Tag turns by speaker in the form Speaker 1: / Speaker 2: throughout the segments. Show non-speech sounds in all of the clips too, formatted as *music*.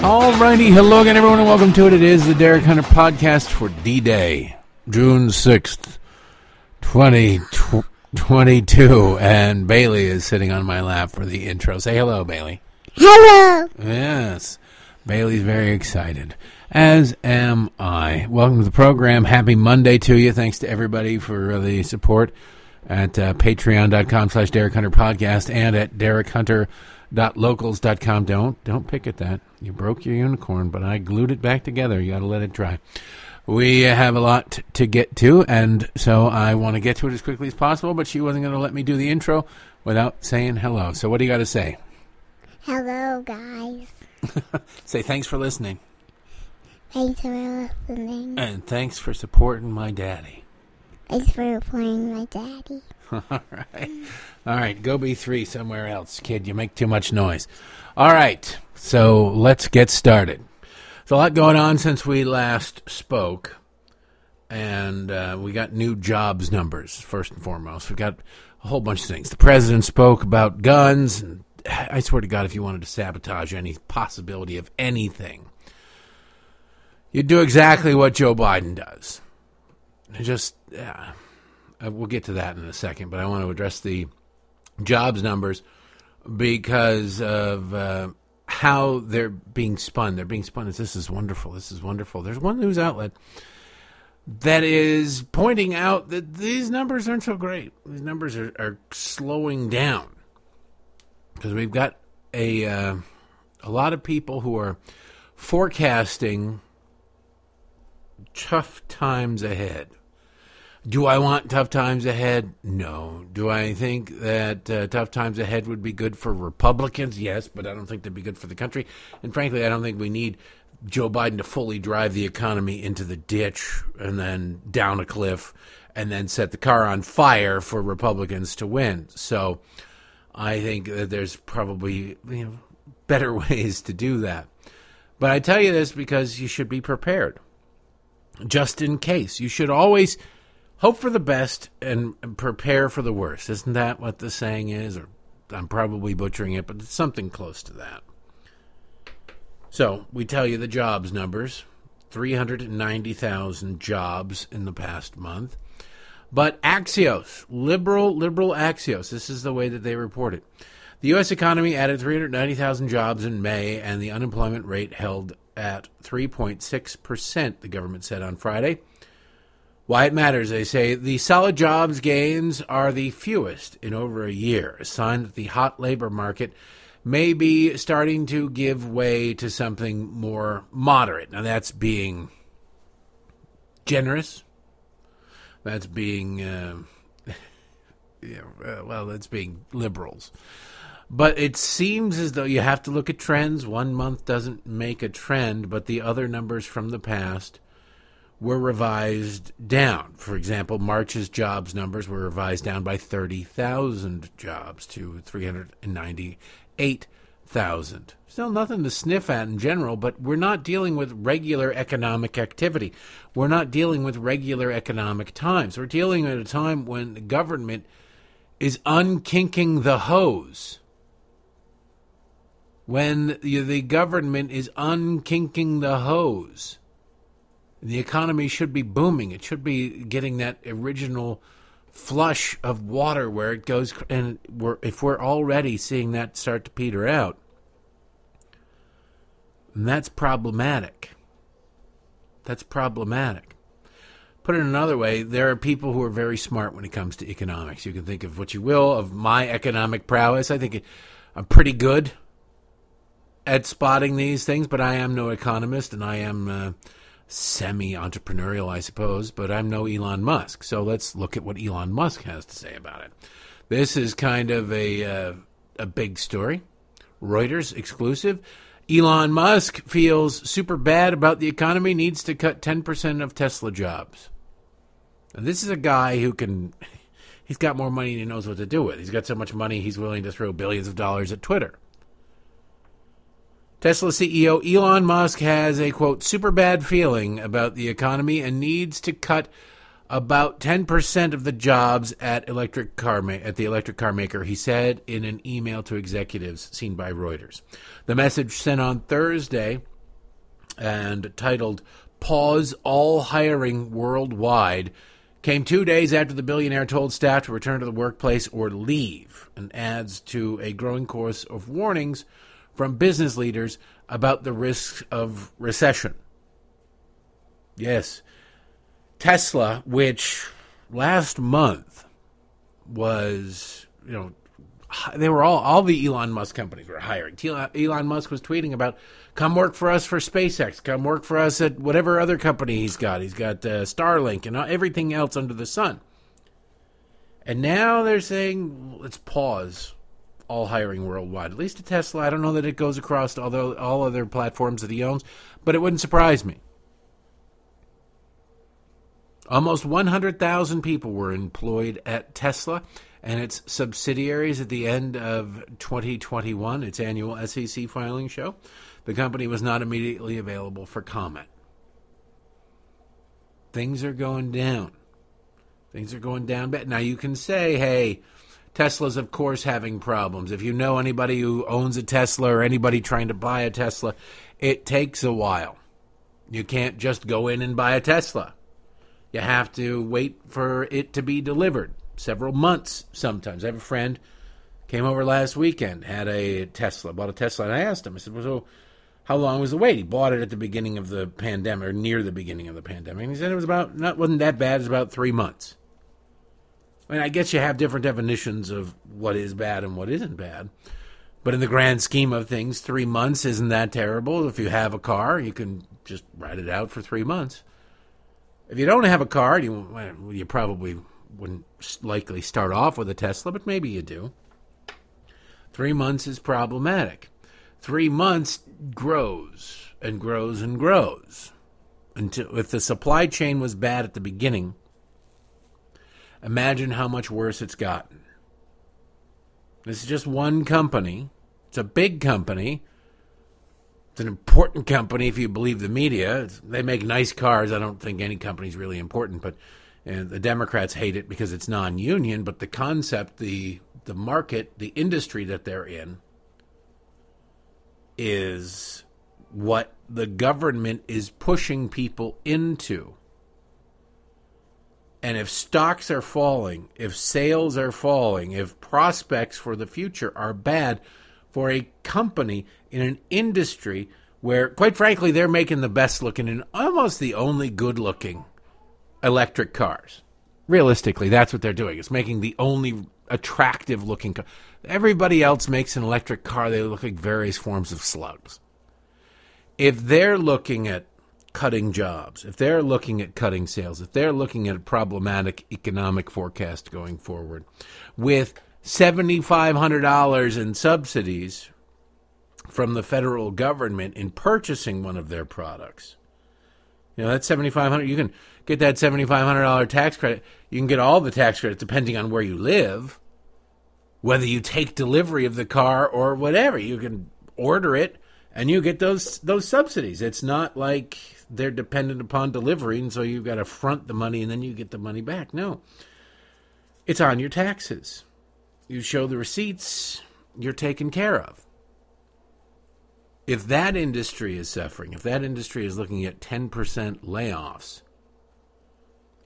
Speaker 1: Alrighty, hello again, everyone, and welcome to it. It is the Derek Hunter podcast for D Day, June 6th, 2022. And Bailey is sitting on my lap for the intro. Say hello, Bailey.
Speaker 2: Hello.
Speaker 1: Yes, Bailey's very excited, as am I. Welcome to the program. Happy Monday to you. Thanks to everybody for the support at uh, patreon.com slash Derek Hunter podcast and at derekhunter.locals.com. Don't, don't pick at that. You broke your unicorn, but I glued it back together. You got to let it dry. We have a lot to get to, and so I want to get to it as quickly as possible, but she wasn't going to let me do the intro without saying hello. So what do you got to say?
Speaker 2: Hello, guys. *laughs*
Speaker 1: Say thanks for listening.
Speaker 2: Thanks for listening.
Speaker 1: And thanks for supporting my daddy.
Speaker 2: Thanks for supporting my daddy. *laughs*
Speaker 1: All right. All right. Go be three somewhere else, kid. You make too much noise. All right. So let's get started. There's a lot going on since we last spoke. And uh, we got new jobs numbers, first and foremost. We've got a whole bunch of things. The president spoke about guns. And *sighs* I swear to God, if you wanted to sabotage any possibility of anything, you'd do exactly what Joe Biden does. Just, yeah. Uh, we'll get to that in a second, but I want to address the jobs numbers because of uh, how they're being spun. They're being spun as this is wonderful. This is wonderful. There's one news outlet that is pointing out that these numbers aren't so great. These numbers are, are slowing down because we've got a uh, a lot of people who are forecasting tough times ahead. Do I want tough times ahead? No. Do I think that uh, tough times ahead would be good for Republicans? Yes, but I don't think they'd be good for the country. And frankly, I don't think we need Joe Biden to fully drive the economy into the ditch and then down a cliff and then set the car on fire for Republicans to win. So I think that there's probably you know, better *laughs* ways to do that. But I tell you this because you should be prepared just in case. You should always hope for the best and prepare for the worst. Isn't that what the saying is? Or I'm probably butchering it, but it's something close to that. So we tell you the jobs numbers 390,000 jobs in the past month. But Axios, liberal, liberal Axios, this is the way that they report it. The U.S. economy added 390,000 jobs in May, and the unemployment rate held at 3.6%, the government said on Friday. Why it matters, they say the solid jobs gains are the fewest in over a year, a sign that the hot labor market may be starting to give way to something more moderate. Now, that's being generous. That's being, uh, *laughs* yeah, well, that's being liberals. But it seems as though you have to look at trends. One month doesn't make a trend, but the other numbers from the past were revised down. For example, March's jobs numbers were revised down by 30,000 jobs to 398,000. Still nothing to sniff at in general, but we're not dealing with regular economic activity. We're not dealing with regular economic times. We're dealing at a time when the government is unkinking the hose. When the government is unkinking the hose the economy should be booming. It should be getting that original flush of water where it goes. And we're, if we're already seeing that start to peter out, that's problematic. That's problematic. Put it another way, there are people who are very smart when it comes to economics. You can think of what you will of my economic prowess. I think I'm pretty good at spotting these things, but I am no economist, and I am. Uh, semi entrepreneurial, I suppose, but I'm no Elon Musk. So let's look at what Elon Musk has to say about it. This is kind of a, uh, a big story. Reuters exclusive. Elon Musk feels super bad about the economy, needs to cut 10% of Tesla jobs. And this is a guy who can, *laughs* he's got more money than he knows what to do with. He's got so much money, he's willing to throw billions of dollars at Twitter. Tesla CEO Elon Musk has a quote super bad feeling about the economy and needs to cut about 10% of the jobs at electric car ma- at the electric car maker he said in an email to executives seen by Reuters. The message sent on Thursday and titled Pause All Hiring Worldwide came 2 days after the billionaire told staff to return to the workplace or leave and adds to a growing course of warnings from business leaders about the risks of recession. Yes, Tesla, which last month was, you know, they were all all the Elon Musk companies were hiring. Elon Musk was tweeting about, "Come work for us for SpaceX. Come work for us at whatever other company he's got. He's got uh, Starlink and everything else under the sun." And now they're saying, "Let's pause all hiring worldwide. At least at Tesla. I don't know that it goes across all the, all other platforms that he owns, but it wouldn't surprise me." Almost 100,000 people were employed at Tesla and its subsidiaries at the end of 2021, its annual SEC filing show. The company was not immediately available for comment. Things are going down. Things are going down bad. Now you can say, hey, Tesla's, of course, having problems. If you know anybody who owns a Tesla or anybody trying to buy a Tesla, it takes a while. You can't just go in and buy a Tesla. You have to wait for it to be delivered. Several months sometimes. I have a friend came over last weekend, had a Tesla, bought a Tesla, and I asked him, I said, well, so how long was the wait? He bought it at the beginning of the pandemic, or near the beginning of the pandemic. And he said it was about, not wasn't that bad, it was about three months. I mean, I guess you have different definitions of what is bad and what isn't bad. But in the grand scheme of things, three months isn't that terrible. If you have a car, you can just ride it out for three months. If you don't have a car, you well, you probably wouldn't likely start off with a Tesla, but maybe you do. Three months is problematic. Three months grows and grows and grows until if the supply chain was bad at the beginning. Imagine how much worse it's gotten. This is just one company. It's a big company it's an important company if you believe the media. It's, they make nice cars. I don't think any company is really important, but uh, the Democrats hate it because it's non-union. But the concept, the the market, the industry that they're in, is what the government is pushing people into. And if stocks are falling, if sales are falling, if prospects for the future are bad for a company in an industry where, quite frankly, they're making the best looking and almost the only good looking electric cars. Realistically, that's what they're doing. It's making the only attractive looking car. Everybody else makes an electric car, they look like various forms of slugs. If they're looking at cutting jobs, if they're looking at cutting sales, if they're looking at a problematic economic forecast going forward, with $7,500 in subsidies from the federal government in purchasing one of their products. You know, that's 7500 You can get that $7,500 tax credit. You can get all the tax credits depending on where you live, whether you take delivery of the car or whatever. You can order it and you get those those subsidies. It's not like they're dependent upon delivery and so you've got to front the money and then you get the money back. No. It's on your taxes. You show the receipts, you're taken care of if that industry is suffering, if that industry is looking at 10% layoffs,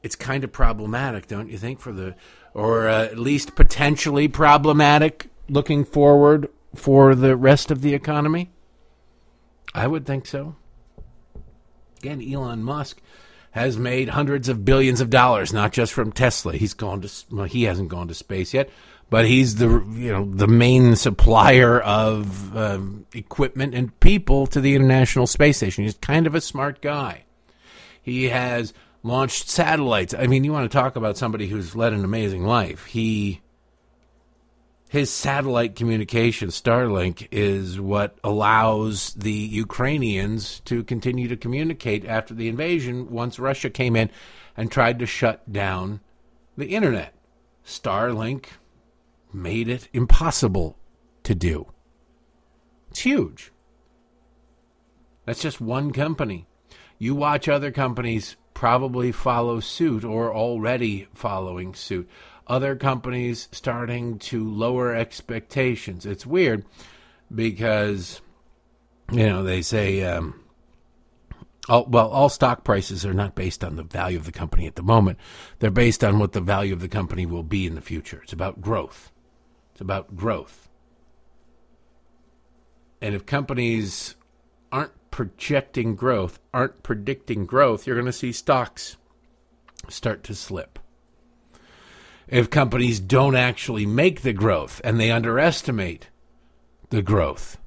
Speaker 1: it's kind of problematic, don't you think, for the, or uh, at least potentially problematic looking forward for the rest of the economy? I would think so. Again, Elon Musk has made hundreds of billions of dollars, not just from Tesla. He's gone to, well, he hasn't gone to space yet, but he's the you know the main supplier of um, equipment and people to the International Space Station. He's kind of a smart guy. He has launched satellites. I mean, you want to talk about somebody who's led an amazing life. He his satellite communication, Starlink, is what allows the Ukrainians to continue to communicate after the invasion once Russia came in and tried to shut down the internet. Starlink made it impossible to do. It's huge. That's just one company. You watch other companies probably follow suit or already following suit. Other companies starting to lower expectations. It's weird because, you know, they say, um, all, well, all stock prices are not based on the value of the company at the moment. They're based on what the value of the company will be in the future. It's about growth. It's about growth. And if companies aren't projecting growth, aren't predicting growth, you're going to see stocks start to slip. If companies don't actually make the growth and they underestimate the growth,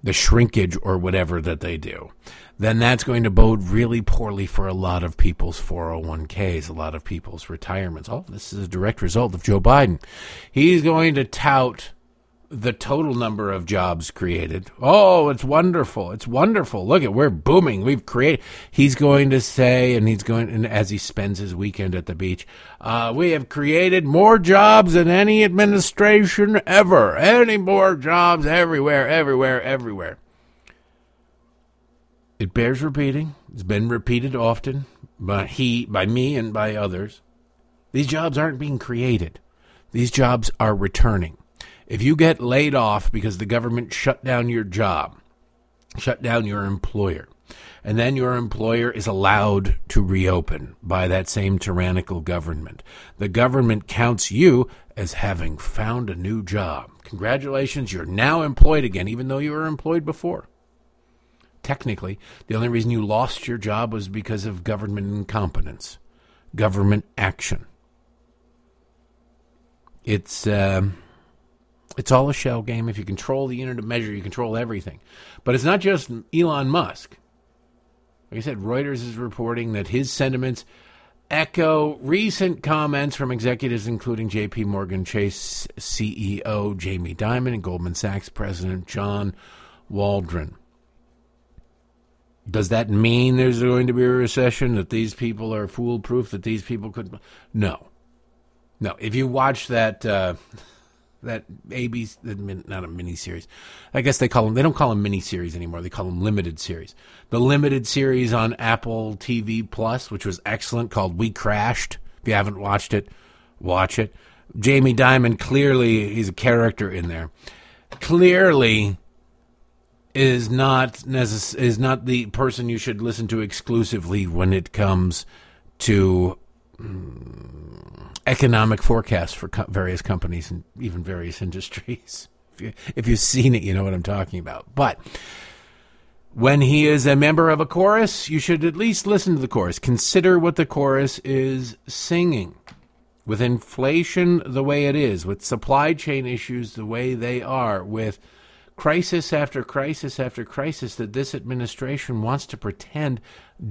Speaker 1: the shrinkage or whatever that they do, then that's going to bode really poorly for a lot of people's 401ks, a lot of people's retirements. Oh, this is a direct result of Joe Biden. He's going to tout the total number of jobs created. Oh, it's wonderful. It's wonderful. Look at we're booming. We've created. He's going to say, and he's going, and as he spends his weekend at the beach, uh, we have created more jobs than any administration ever. Any more jobs everywhere, everywhere, everywhere. It bears repeating. It's been repeated often by he, by me, and by others. These jobs aren't being created. These jobs are returning. If you get laid off because the government shut down your job, shut down your employer, and then your employer is allowed to reopen by that same tyrannical government, the government counts you as having found a new job. Congratulations, you're now employed again, even though you were employed before. Technically, the only reason you lost your job was because of government incompetence, government action. It's. Uh, it's all a shell game. If you control the unit of measure, you control everything. But it's not just Elon Musk. Like I said, Reuters is reporting that his sentiments echo recent comments from executives including JP Morgan Chase CEO Jamie Dimon and Goldman Sachs President John Waldron. Does that mean there's going to be a recession? That these people are foolproof? That these people could? No, no. If you watch that uh, that ABC, not a mini series. I guess they call them. They don't call them mini series anymore. They call them limited series. The limited series on Apple TV Plus, which was excellent, called "We Crashed." If you haven't watched it, watch it. Jamie Dimon clearly he's a character in there. Clearly is not necess- is not the person you should listen to exclusively when it comes to mm, economic forecasts for co- various companies and even various *laughs* industries. If, you, if you've seen it, you know what I'm talking about. But when he is a member of a chorus, you should at least listen to the chorus. Consider what the chorus is singing. With inflation the way it is, with supply chain issues the way they are, with crisis after crisis after crisis that this administration wants to pretend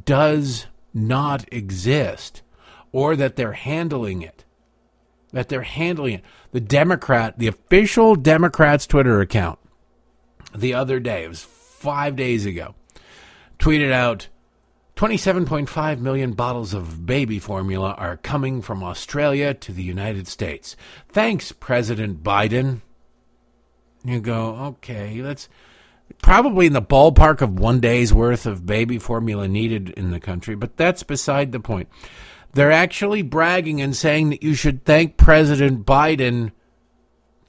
Speaker 1: does not exist or that they're handling it. That they're handling it. The Democrat, the official Democrats Twitter account, the other day, it was five days ago, tweeted out 27.5 million bottles of baby formula are coming from Australia to the United States. Thanks, President Biden. You go, okay, that's probably in the ballpark of one day's worth of baby formula needed in the country, but that's beside the point. They're actually bragging and saying that you should thank President Biden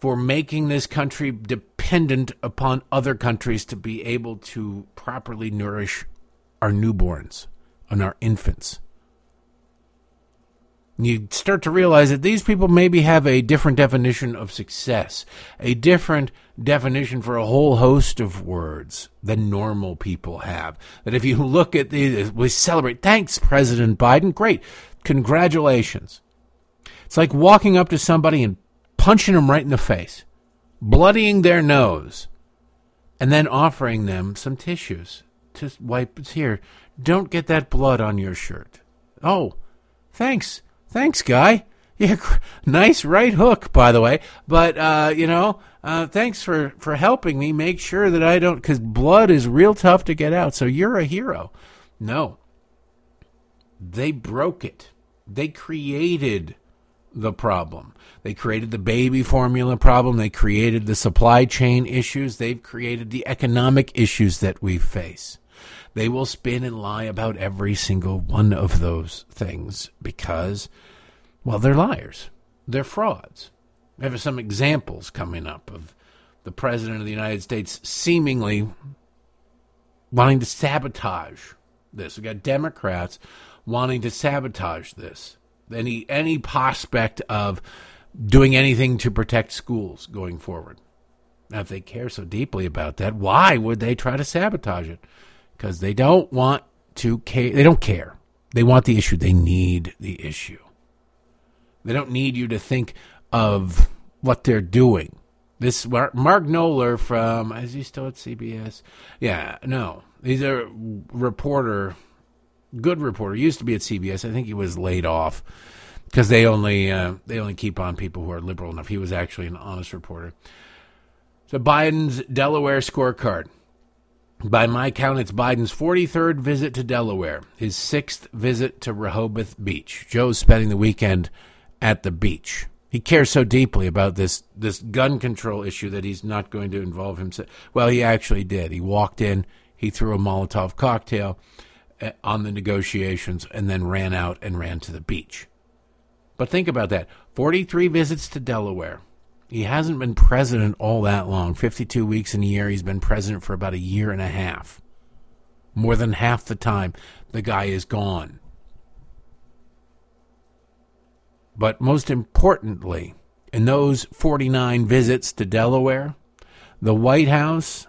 Speaker 1: for making this country dependent upon other countries to be able to properly nourish our newborns and our infants. You start to realize that these people maybe have a different definition of success, a different definition for a whole host of words than normal people have. That if you look at these, we celebrate, thanks, President Biden, great. Congratulations. It's like walking up to somebody and punching them right in the face, bloodying their nose, and then offering them some tissues to wipe it here. Don't get that blood on your shirt. Oh, thanks. Thanks, guy. *laughs* Yeah, nice right hook, by the way. But uh, you know, uh, thanks for for helping me make sure that I don't, because blood is real tough to get out. So you're a hero. No, they broke it. They created the problem. They created the baby formula problem. They created the supply chain issues. They've created the economic issues that we face. They will spin and lie about every single one of those things because, well, they're liars. They're frauds. I have some examples coming up of the President of the United States seemingly wanting to sabotage this. We've got Democrats wanting to sabotage this. Any any prospect of doing anything to protect schools going forward. Now, if they care so deeply about that, why would they try to sabotage it? Because they don't want to care. They don't care. They want the issue. They need the issue. They don't need you to think of what they're doing. This Mark Knoller from is he still at CBS? Yeah, no, he's a reporter, good reporter. Used to be at CBS. I think he was laid off because they only uh, they only keep on people who are liberal enough. He was actually an honest reporter. So Biden's Delaware scorecard. By my count, it's Biden's 43rd visit to Delaware, his sixth visit to Rehoboth Beach. Joe's spending the weekend at the beach. He cares so deeply about this this gun control issue that he's not going to involve himself. Well, he actually did. He walked in, he threw a Molotov cocktail Eh, on the negotiations, and then ran out and ran to the beach. But think about that 43 visits to Delaware. He hasn't been president all that long 52 weeks in a year. He's been president for about a year and a half. More than half the time, the guy is gone. But most importantly, in those 49 visits to Delaware, the White House,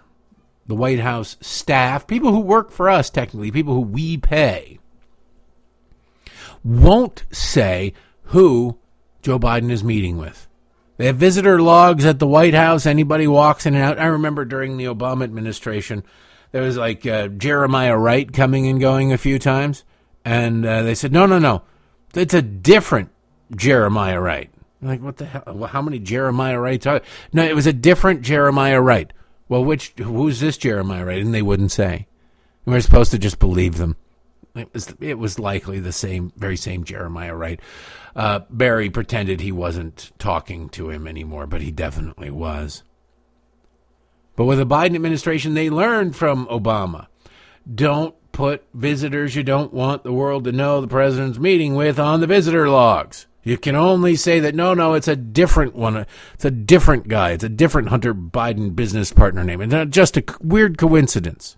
Speaker 1: the White House staff, people who work for us technically, people who we pay, won't say who Joe Biden is meeting with. They have visitor logs at the White House. Anybody walks in and out. I remember during the Obama administration, there was like uh, Jeremiah Wright coming and going a few times. And uh, they said, no, no, no. It's a different Jeremiah Wright. I'm like, what the hell? Well, how many Jeremiah Wrights are No, it was a different Jeremiah Wright. Well, which who's this Jeremiah Wright? And they wouldn't say. We we're supposed to just believe them. It was it was likely the same, very same Jeremiah Wright. Uh, Barry pretended he wasn't talking to him anymore, but he definitely was. But with the Biden administration, they learned from Obama. Don't put visitors you don't want the world to know the president's meeting with on the visitor logs. You can only say that no, no, it's a different one. It's a different guy. It's a different Hunter Biden business partner name. It's not just a weird coincidence.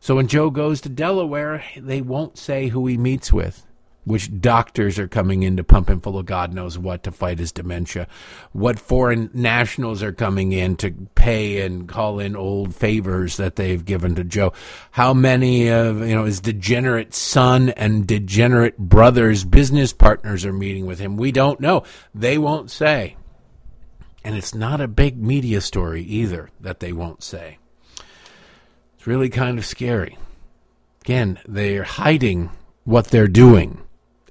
Speaker 1: So when Joe goes to Delaware, they won't say who he meets with which doctors are coming in to pump him full of God knows what to fight his dementia, what foreign nationals are coming in to pay and call in old favors that they've given to Joe, how many of you know his degenerate son and degenerate brother's business partners are meeting with him. We don't know. They won't say. And it's not a big media story either that they won't say. It's really kind of scary. Again, they're hiding what they're doing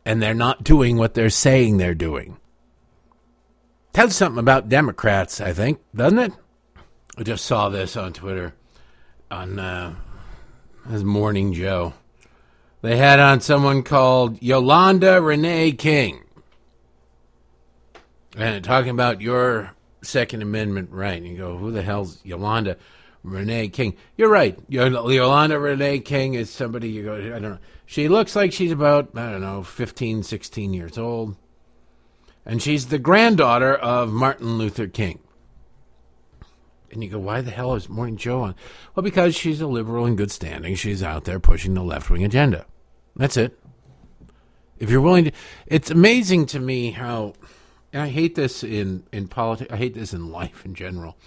Speaker 1: and they're not doing what they're saying they're doing. Tells something about Democrats, I think, doesn't it? I just saw this on Twitter on uh, Morning Joe. They had on someone called Yolanda Renee King. And talking about your Second Amendment right. And you go, who the hell's Yolanda Renee King? You're right. Yolanda Renee King is somebody you go, I don't know. She looks like she's about, I don't know, 15, 16 years old. And she's the granddaughter of Martin Luther King. And you go, why the hell is Morning Joe on? Well, because she's a liberal in good standing. She's out there pushing the left wing agenda. That's it. If you're willing to, it's amazing to me how, and I hate this in, in politics, I hate this in life in general,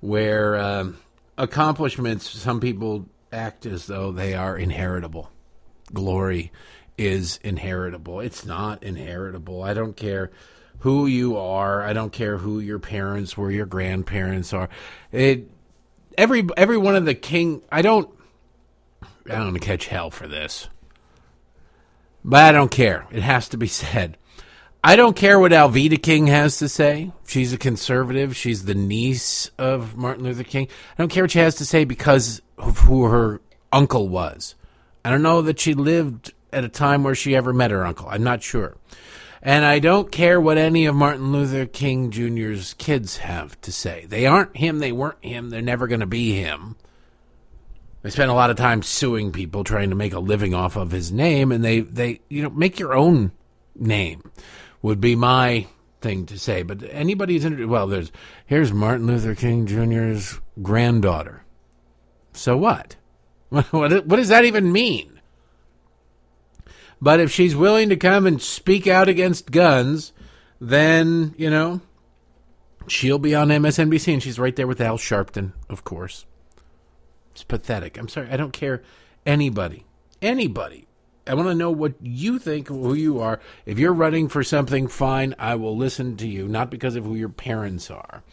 Speaker 1: where um, accomplishments, some people act as though they are inheritable glory is inheritable. It's not inheritable. I don't care who you are. I don't care who your parents were, your grandparents are. It every every one of the king. I don't. I don't catch hell for this, but I don't care. It has to be said. I don't care what Alveda King has to say. She's a conservative. She's the niece of Martin Luther King. I don't care what she has to say because of who her uncle was. I don't know that she lived at a time where she ever met her uncle. I'm not sure. And I don't care what any of Martin Luther King Jr.'s kids have to say. They aren't him, they weren't him, they're never going to be him. They spend a lot of time suing people trying to make a living off of his name, and they, they you know, make your own name would be my thing to say. But anybody's interested, well, there's here's Martin Luther King Jr.'s granddaughter. So what? *laughs* What, what does that even mean? But if she's willing to come and speak out against guns, then, you know, she'll be on MSNBC and she's right there with Al Sharpton, of course. It's pathetic. I'm sorry. I don't care anybody. Anybody. I want to know what you think, who you are. If you're running for something, fine. I will listen to you, not because of who your parents are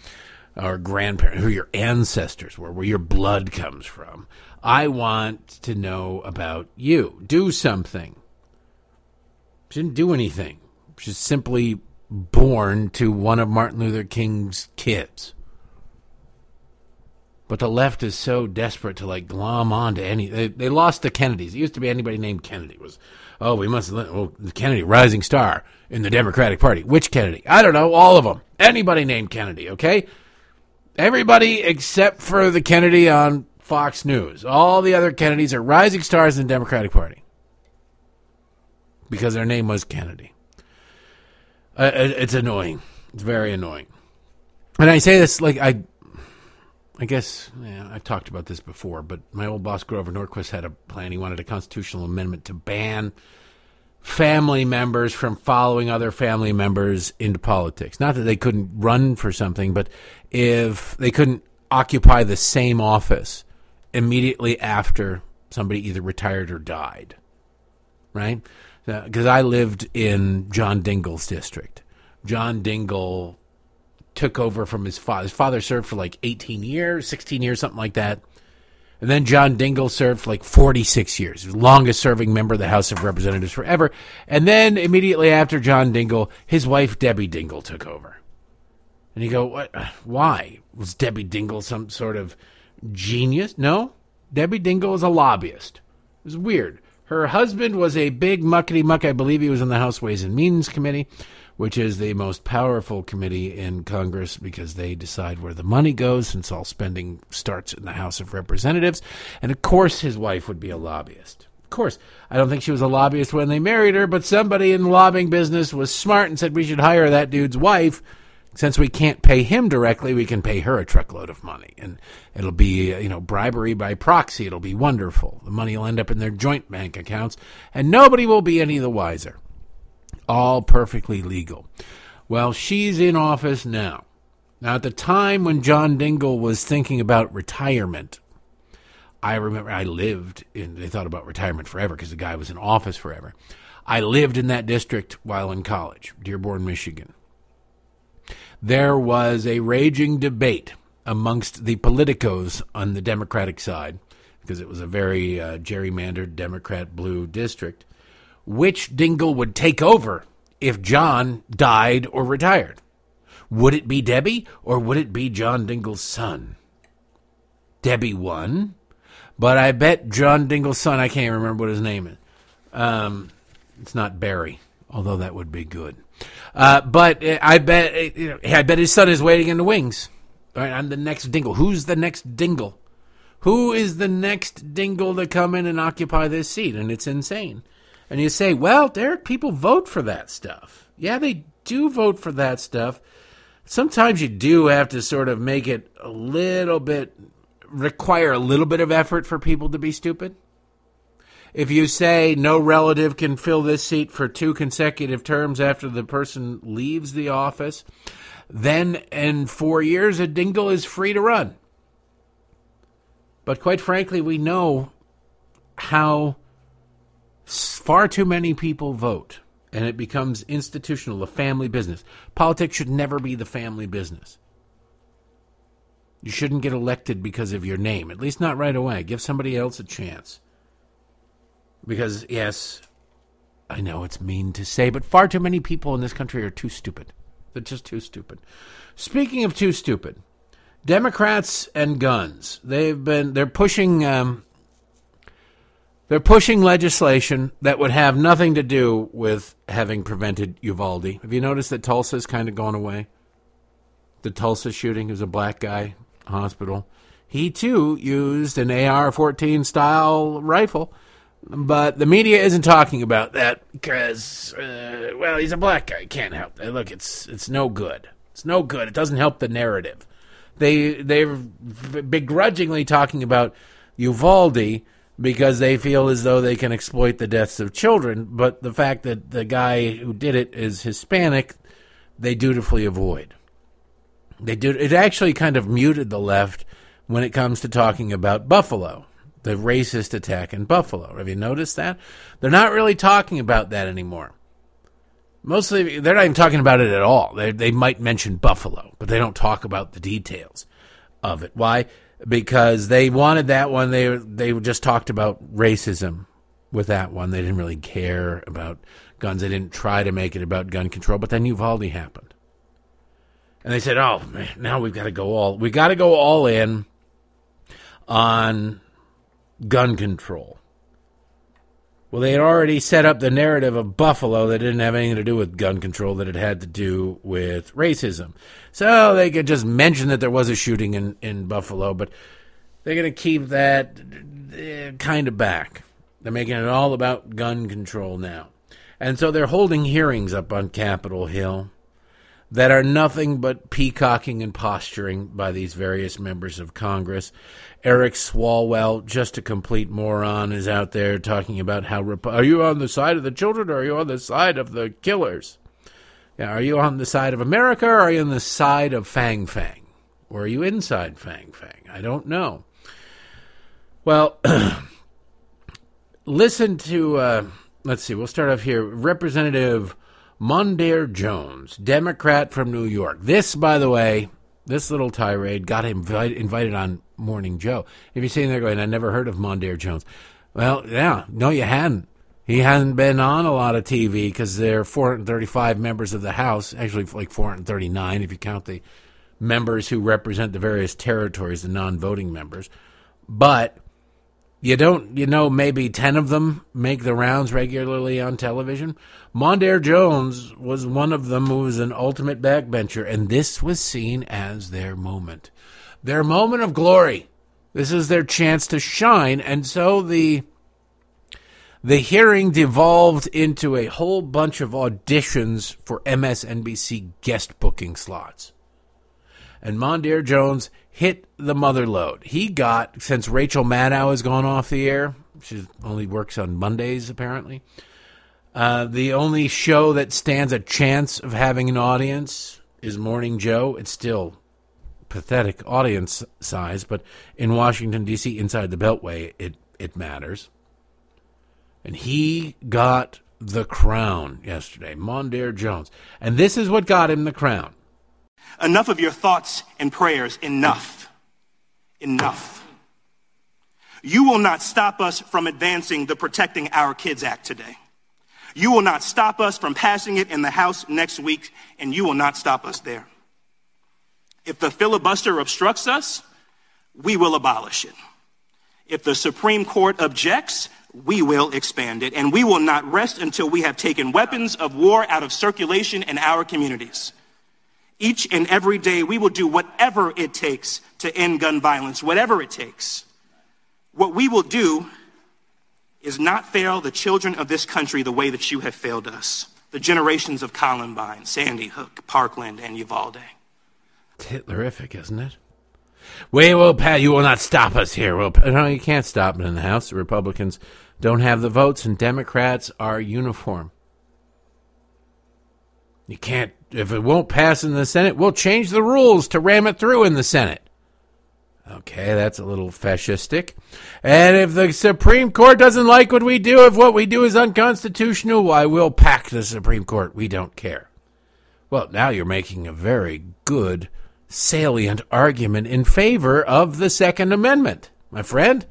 Speaker 1: or grandparents, who your ancestors were, where your blood comes from. I want to know about you. Do something. She didn't do anything. She's simply born to one of Martin Luther King's kids. But the left is so desperate to like glom onto any. They, they lost the Kennedys. It used to be anybody named Kennedy was. Oh, we must. Oh, the Kennedy, rising star in the Democratic Party. Which Kennedy? I don't know. All of them. Anybody named Kennedy. Okay. Everybody except for the Kennedy on Fox News. All the other Kennedys are rising stars in the Democratic Party because their name was Kennedy. Uh, it's annoying. It's very annoying. And I say this like I, I guess yeah, I've talked about this before, but my old boss Grover Norquist had a plan. He wanted a constitutional amendment to ban family members from following other family members into politics. Not that they couldn't run for something, but if they couldn't occupy the same office immediately after somebody either retired or died. Right? Uh, because I lived in John Dingell's district. John Dingell took over from his father. His father served for like 18 years, 16 years, something like that. And then John Dingell served for like 46 years, longest serving member of the House of Representatives forever. And then immediately after John Dingell, his wife Debbie Dingell took over. And you go, what? Why? Was Debbie Dingell some sort of genius? No. Debbie Dingell is a lobbyist. It was weird. Her husband was a big muckety muck. I believe he was in the House Ways and Means Committee which is the most powerful committee in Congress because they decide where the money goes, since all spending starts in the House of Representatives. And of course, his wife would be a lobbyist. Of course, I don't think she was a lobbyist when they married her, but somebody in the lobbying business was smart and said we should hire that dude's wife. Since we can't pay him directly, we can pay her a truckload of money, and it'll be uh, you know bribery by proxy. It'll be wonderful. The money will end up in their joint bank accounts, and nobody will be any the wiser all perfectly legal. Well, she's in office now. Now, at the time when John Dingell was thinking about retirement, I remember I lived in, they thought about retirement forever because the guy was in office forever. I lived in that district while in college, Dearborn, Michigan. There was a raging debate amongst the politicos on the Democratic side, because it was a very uh, gerrymandered Democrat blue district, which Dingell would take over if John died or retired. Would it be Debbie or would it be John Dingell's son? Debbie won, but I bet John Dingell's son, I can't remember what his name is. Um, it's not Barry, although that would be good. Uh, but I bet you know, I bet his son is waiting in the wings. All right, I'm the next Dingell. Who's the next Dingell? Who is the next Dingell to come in and occupy this seat? And it's insane. And you say, well, Derek, people vote for that stuff. Yeah, they do vote for that stuff. Sometimes you do have to sort of make it a little bit, require a little bit of effort for people to be stupid. If you say no relative can fill this seat for two consecutive terms after the person leaves the office, then in four years, a Dingell is free to run. But quite frankly, we know how Far too many people vote, and it becomes institutional, a family business. Politics should never be the family business. You shouldn't get elected because of your name, at least not right away. Give somebody else a chance. Because, yes, I know it's mean to say, but far too many people in this country are too stupid. They're just too stupid. Speaking of too stupid, Democrats and guns. They've been they're pushing um, They're pushing legislation that would have nothing to do with having prevented Uvalde. Have you noticed that Tulsa's kind of gone away? The Tulsa shooting is a black guy hospital. He too used an AR-14 style rifle, but the media isn't talking about that because, uh, well, he's a black guy. Can't help it. Look, it's it's no good. It's no good. It doesn't help the narrative. They they're begrudgingly talking about Uvalde because they feel as though they can exploit the deaths of children, but the fact that the guy who did it is Hispanic, they dutifully avoid. They do it actually kind of muted the left when it comes to talking about Buffalo, the racist attack in Buffalo. Have you noticed that? They're not really talking about that anymore. Mostly, they're not even talking about it at all. They, they might mention Buffalo, but they don't talk about the details of it. Why? Because they wanted that one. They they just talked about racism with that one. They didn't really care about guns. They didn't try to make it about gun control. But then Uvalde happened, and they said, "Oh man, now we've got to go all we got to go all in on gun control." Well, they had already set up the narrative of Buffalo that didn't have anything to do with gun control, that it had to do with racism. So they could just mention that there was a shooting in, in Buffalo, but they're going to keep that uh, kind of back. They're making it all about gun control now. And so they're holding hearings up on Capitol Hill that are nothing but peacocking and posturing by these various members of Congress. Eric Swalwell, just a complete moron, is out there talking about how are you on the side of the children or are you on the side of the killers? Yeah, are you on the side of America or are you on the side of Fang Fang? Or are you inside Fang Fang? I don't know. Well, *clears throat* listen to, uh, let's see, we'll start off here. Representative Mondaire Jones, Democrat from New York. This, by the way, this little tirade got him invited, invited on Morning Joe. If you're sitting there going, I never heard of Mondaire Jones. Well, yeah, no, you hadn't. He hasn't been on a lot of TV because there are 435 members of the House, actually like 439 if you count the members who represent the various territories, the non-voting members. But you don't, you know, maybe 10 of them make the rounds regularly on television. Mondaire Jones was one of them who was an ultimate backbencher, and this was seen as their moment. Their moment of glory. This is their chance to shine, and so the the hearing devolved into a whole bunch of auditions for MSNBC guest booking slots. And Mondaire Jones hit the mother lode. He got, since Rachel Maddow has gone off the air, she only works on Mondays apparently, uh, the only show that stands a chance of having an audience is Morning Joe. It's still pathetic audience size, but in Washington, D.C., inside the Beltway, it, it matters. And he got the crown yesterday, Mondaire Jones. And this is what got him the crown.
Speaker 3: Enough of your thoughts and prayers. Enough. Enough. You will not stop us from advancing the Protecting Our Kids Act today. You will not stop us from passing it in the House next week, and you will not stop us there. If the filibuster obstructs us, we will abolish it. If the Supreme Court objects, we will expand it. And we will not rest until we have taken weapons of war out of circulation in our communities. Each and every day, we will do whatever it takes to end gun violence, whatever it takes. What we will do is not fail the children of this country the way that you have failed us. The generations of Columbine, Sandy Hook, Parkland, and Uvalde.
Speaker 1: Hitlerific, isn't it? We will, Pat. You will not stop us here. We'll, no, you can't stop it in the House. The Republicans don't have the votes, and Democrats are uniform. You can't, if it won't pass in the Senate, we'll change the rules to ram it through in the Senate. Okay, that's a little fascistic. And if the Supreme Court doesn't like what we do, if what we do is unconstitutional, why we'll pack the Supreme Court. We don't care. Well, now you're making a very good, salient argument in favor of the Second Amendment, my friend.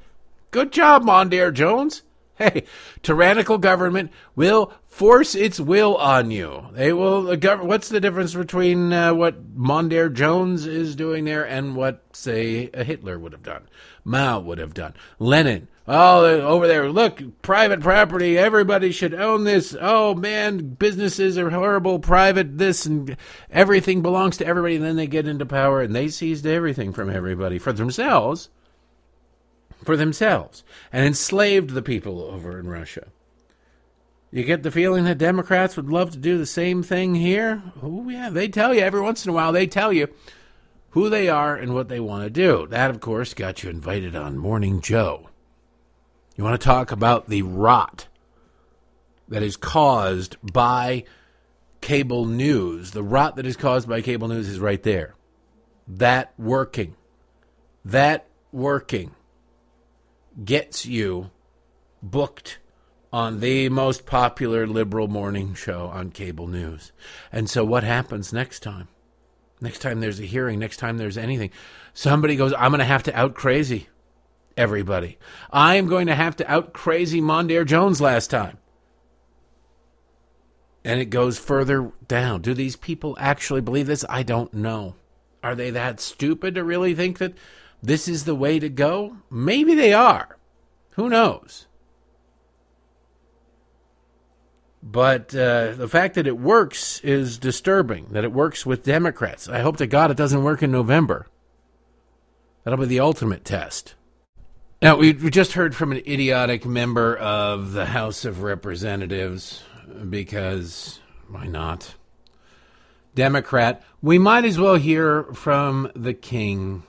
Speaker 1: Good job, Mondaire Jones. *laughs* Hey, tyrannical government will force its will on you. They will. Uh, what's the difference between uh, what Mondaire Jones is doing there and what, say, a Hitler would have done, Mao would have done, Lenin Oh, over there, look, private property. Everybody should own this. Oh man, businesses are horrible. Private this and everything belongs to everybody. And then they get into power and they seized everything from everybody for themselves, for themselves, and enslaved the people over in Russia. You get the feeling that Democrats would love to do the same thing here? Oh, yeah, they tell you every once in a while, they tell you who they are and what they want to do. That, of course, got you invited on Morning Joe. You want to talk about the rot that is caused by cable news. The rot that is caused by cable news is right there. That working. That working gets you booked on the most popular liberal morning show on cable news. And so what happens next time? Next time there's a hearing, next time there's anything, somebody goes, I'm going to have to out crazy everybody. I am going to have to out crazy Mondaire Jones last time. And it goes further down. Do these people actually believe this? I don't know. Are they that stupid to really think that this is the way to go? Maybe they are. Who knows? But uh, the fact that it works is disturbing, that it works with Democrats. I hope to God it doesn't work in November. That'll be the ultimate test. Now, we, just heard from an idiotic member of the House of Representatives because why not? Democrat. We might as well hear from the king,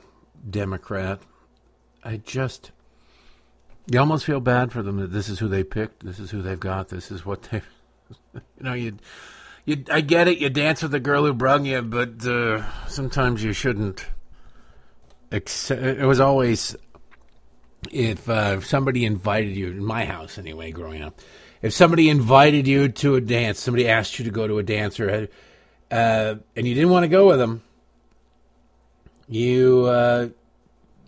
Speaker 1: Democrat. I just. You almost feel bad for them that this is who they picked, this is who they've got, this is what they. *laughs* You know, you. You, I get it. You dance with the girl who brung you, but uh, sometimes you shouldn't. It was always if uh, somebody invited you in my house anyway growing up if somebody invited you to a dance somebody asked you to go to a dance or uh, and you didn't want to go with them you uh,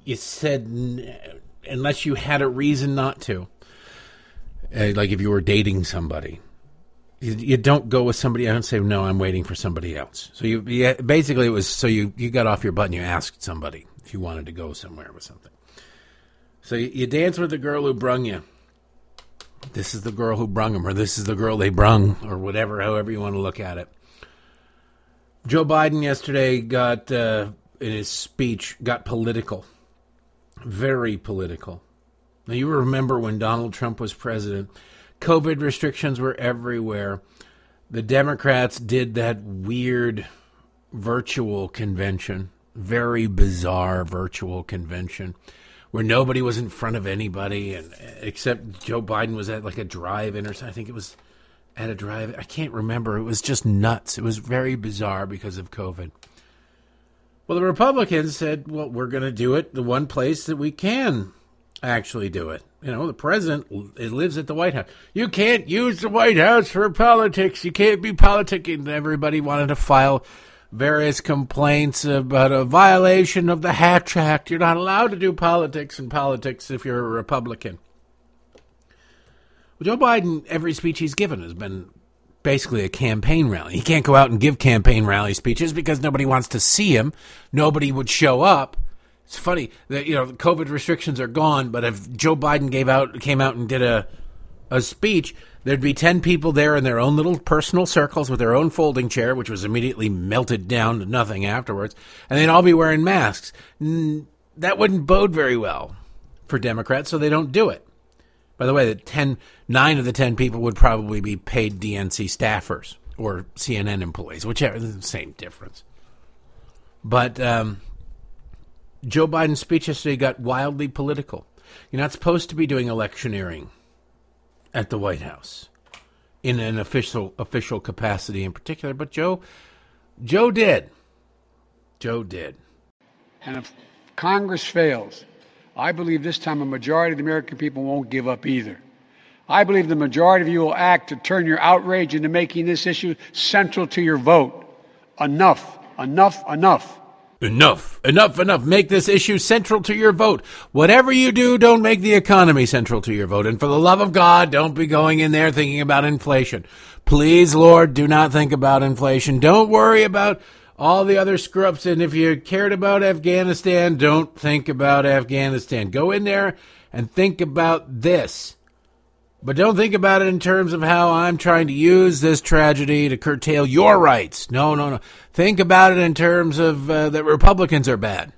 Speaker 1: you said n- unless you had a reason not to uh, like if you were dating somebody you, you don't go with somebody and say no i'm waiting for somebody else. So you, you basically it was so you, you got off your butt and you asked somebody if you wanted to go somewhere with something so you, you dance with the girl who brung you. This is the girl who brung him, or this is the girl they brung, or whatever, however you want to look at it. Joe Biden yesterday got, uh, in his speech, got political. Very political. Now, you remember when Donald Trump was president, COVID restrictions were everywhere. The Democrats did that weird virtual convention, very bizarre virtual convention where nobody was in front of anybody, and except Joe Biden was at like a drive-in or something. I think it was at a drive. I can't remember. It was just nuts. It was very bizarre because of COVID. Well, the Republicans said, "Well, we're going to do it the one place that we can actually do it." You know, the president lives at the White House. You can't use the White House for politics. You can't be politicking. Everybody wanted to file various complaints about a violation of the Hatch Act. You're not allowed to do politics in politics if you're a Republican. Well, Joe Biden, every speech he's given has been basically a campaign rally. He can't go out and give campaign rally speeches because nobody wants to see him. Nobody would show up. It's funny that you know the COVID restrictions are gone, but if Joe Biden gave out came out and did a a speech, There'd be 10 people there in their own little personal circles with their own folding chair, which was immediately melted down to nothing afterwards, and they'd all be wearing masks. That wouldn't bode very well for Democrats, so they don't do it. By the way, the 10, nine of the 10 people would probably be paid DNC staffers or CNN employees, whichever, the same difference. But um, Joe Biden's speech yesterday got wildly political. You're not supposed to be doing electioneering at the White House in an official official capacity in particular, but Joe Joe did. Joe did.
Speaker 4: And if Congress fails, I believe this time a majority of the American people won't give up either. I believe the majority of you will act to turn your outrage into making this issue central to your vote. Enough, enough, enough.
Speaker 1: Enough, enough, enough. Make this issue central to your vote. Whatever you do, don't make the economy central to your vote. And for the love of God, don't be going in there thinking about inflation. Please, Lord, do not think about inflation. Don't worry about all the other screw ups. And if you cared about Afghanistan, don't think about Afghanistan. Go in there and think about this. But don't think about it in terms of how I'm trying to use this tragedy to curtail your rights. No, no, no. Think about it in terms of uh, that Republicans are bad.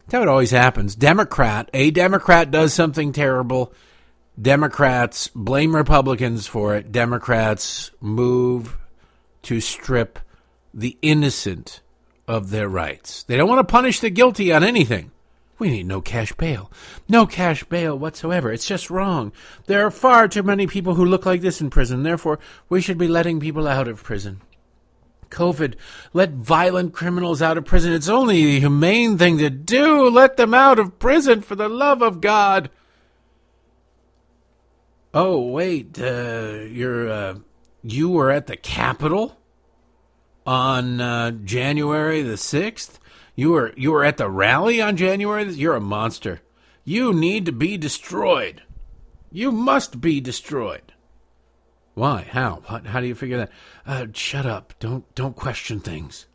Speaker 1: That's how it always happens. Democrat, a Democrat does something terrible. Democrats blame Republicans for it. Democrats move to strip the innocent of their rights. They don't want to punish the guilty on anything. We need no cash bail. No cash bail whatsoever. It's just wrong. There are far too many people who look like this in prison. Therefore, we should be letting people out of prison. COVID, let violent criminals out of prison. It's only the humane thing to do. Let them out of prison for the love of God. Oh, wait, uh, you're, uh, you were at the Capitol on uh, January the 6th? You were you were at the rally on January. You're a monster. You need to be destroyed. You must be destroyed. Why? How? How, how do you figure that? Uh, shut up. Don't don't question things.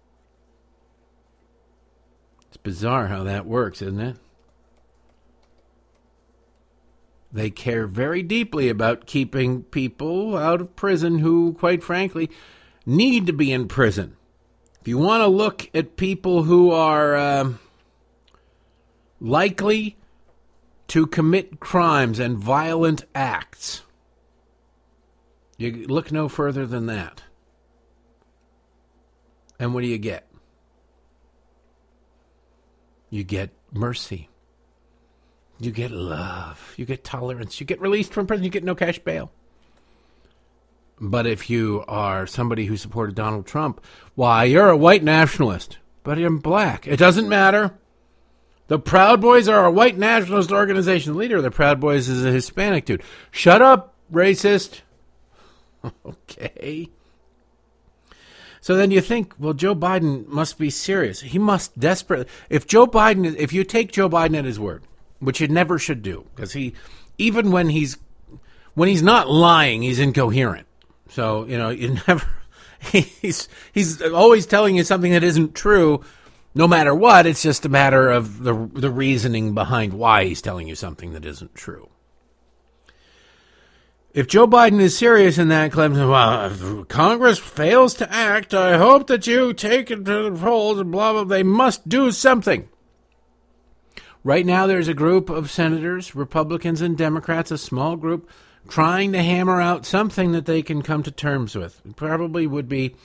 Speaker 1: It's bizarre how that works, isn't it? They care very deeply about keeping people out of prison who, quite frankly, need to be in prison. If you want to look at people who are uh, likely to commit crimes and violent acts, you look no further than that. And what do you get? You get mercy. You get love. You get tolerance. You get released from prison. You get no cash bail. But if you are somebody who supported Donald Trump, why, you're a white nationalist, but you're black. It doesn't matter. The Proud Boys are a white nationalist organization. The leader of the Proud Boys is a Hispanic dude. Shut up, racist. *laughs* okay. So then you think, well, Joe Biden must be serious. He must desperately. If Joe Biden, if you take Joe Biden at his word, which you never should do, because he, even when he's, when he's not lying, he's incoherent. So you know, you *laughs* never. He's he's always telling you something that isn't true, no matter what. It's just a matter of the the reasoning behind why he's telling you something that isn't true. If Joe Biden is serious in that claim, well, if Congress fails to act, I hope that you take it to the polls and blah, blah, blah. They must do something. Right now, there's a group of senators, Republicans and Democrats, a small group trying to hammer out something that they can come to terms with. It probably would be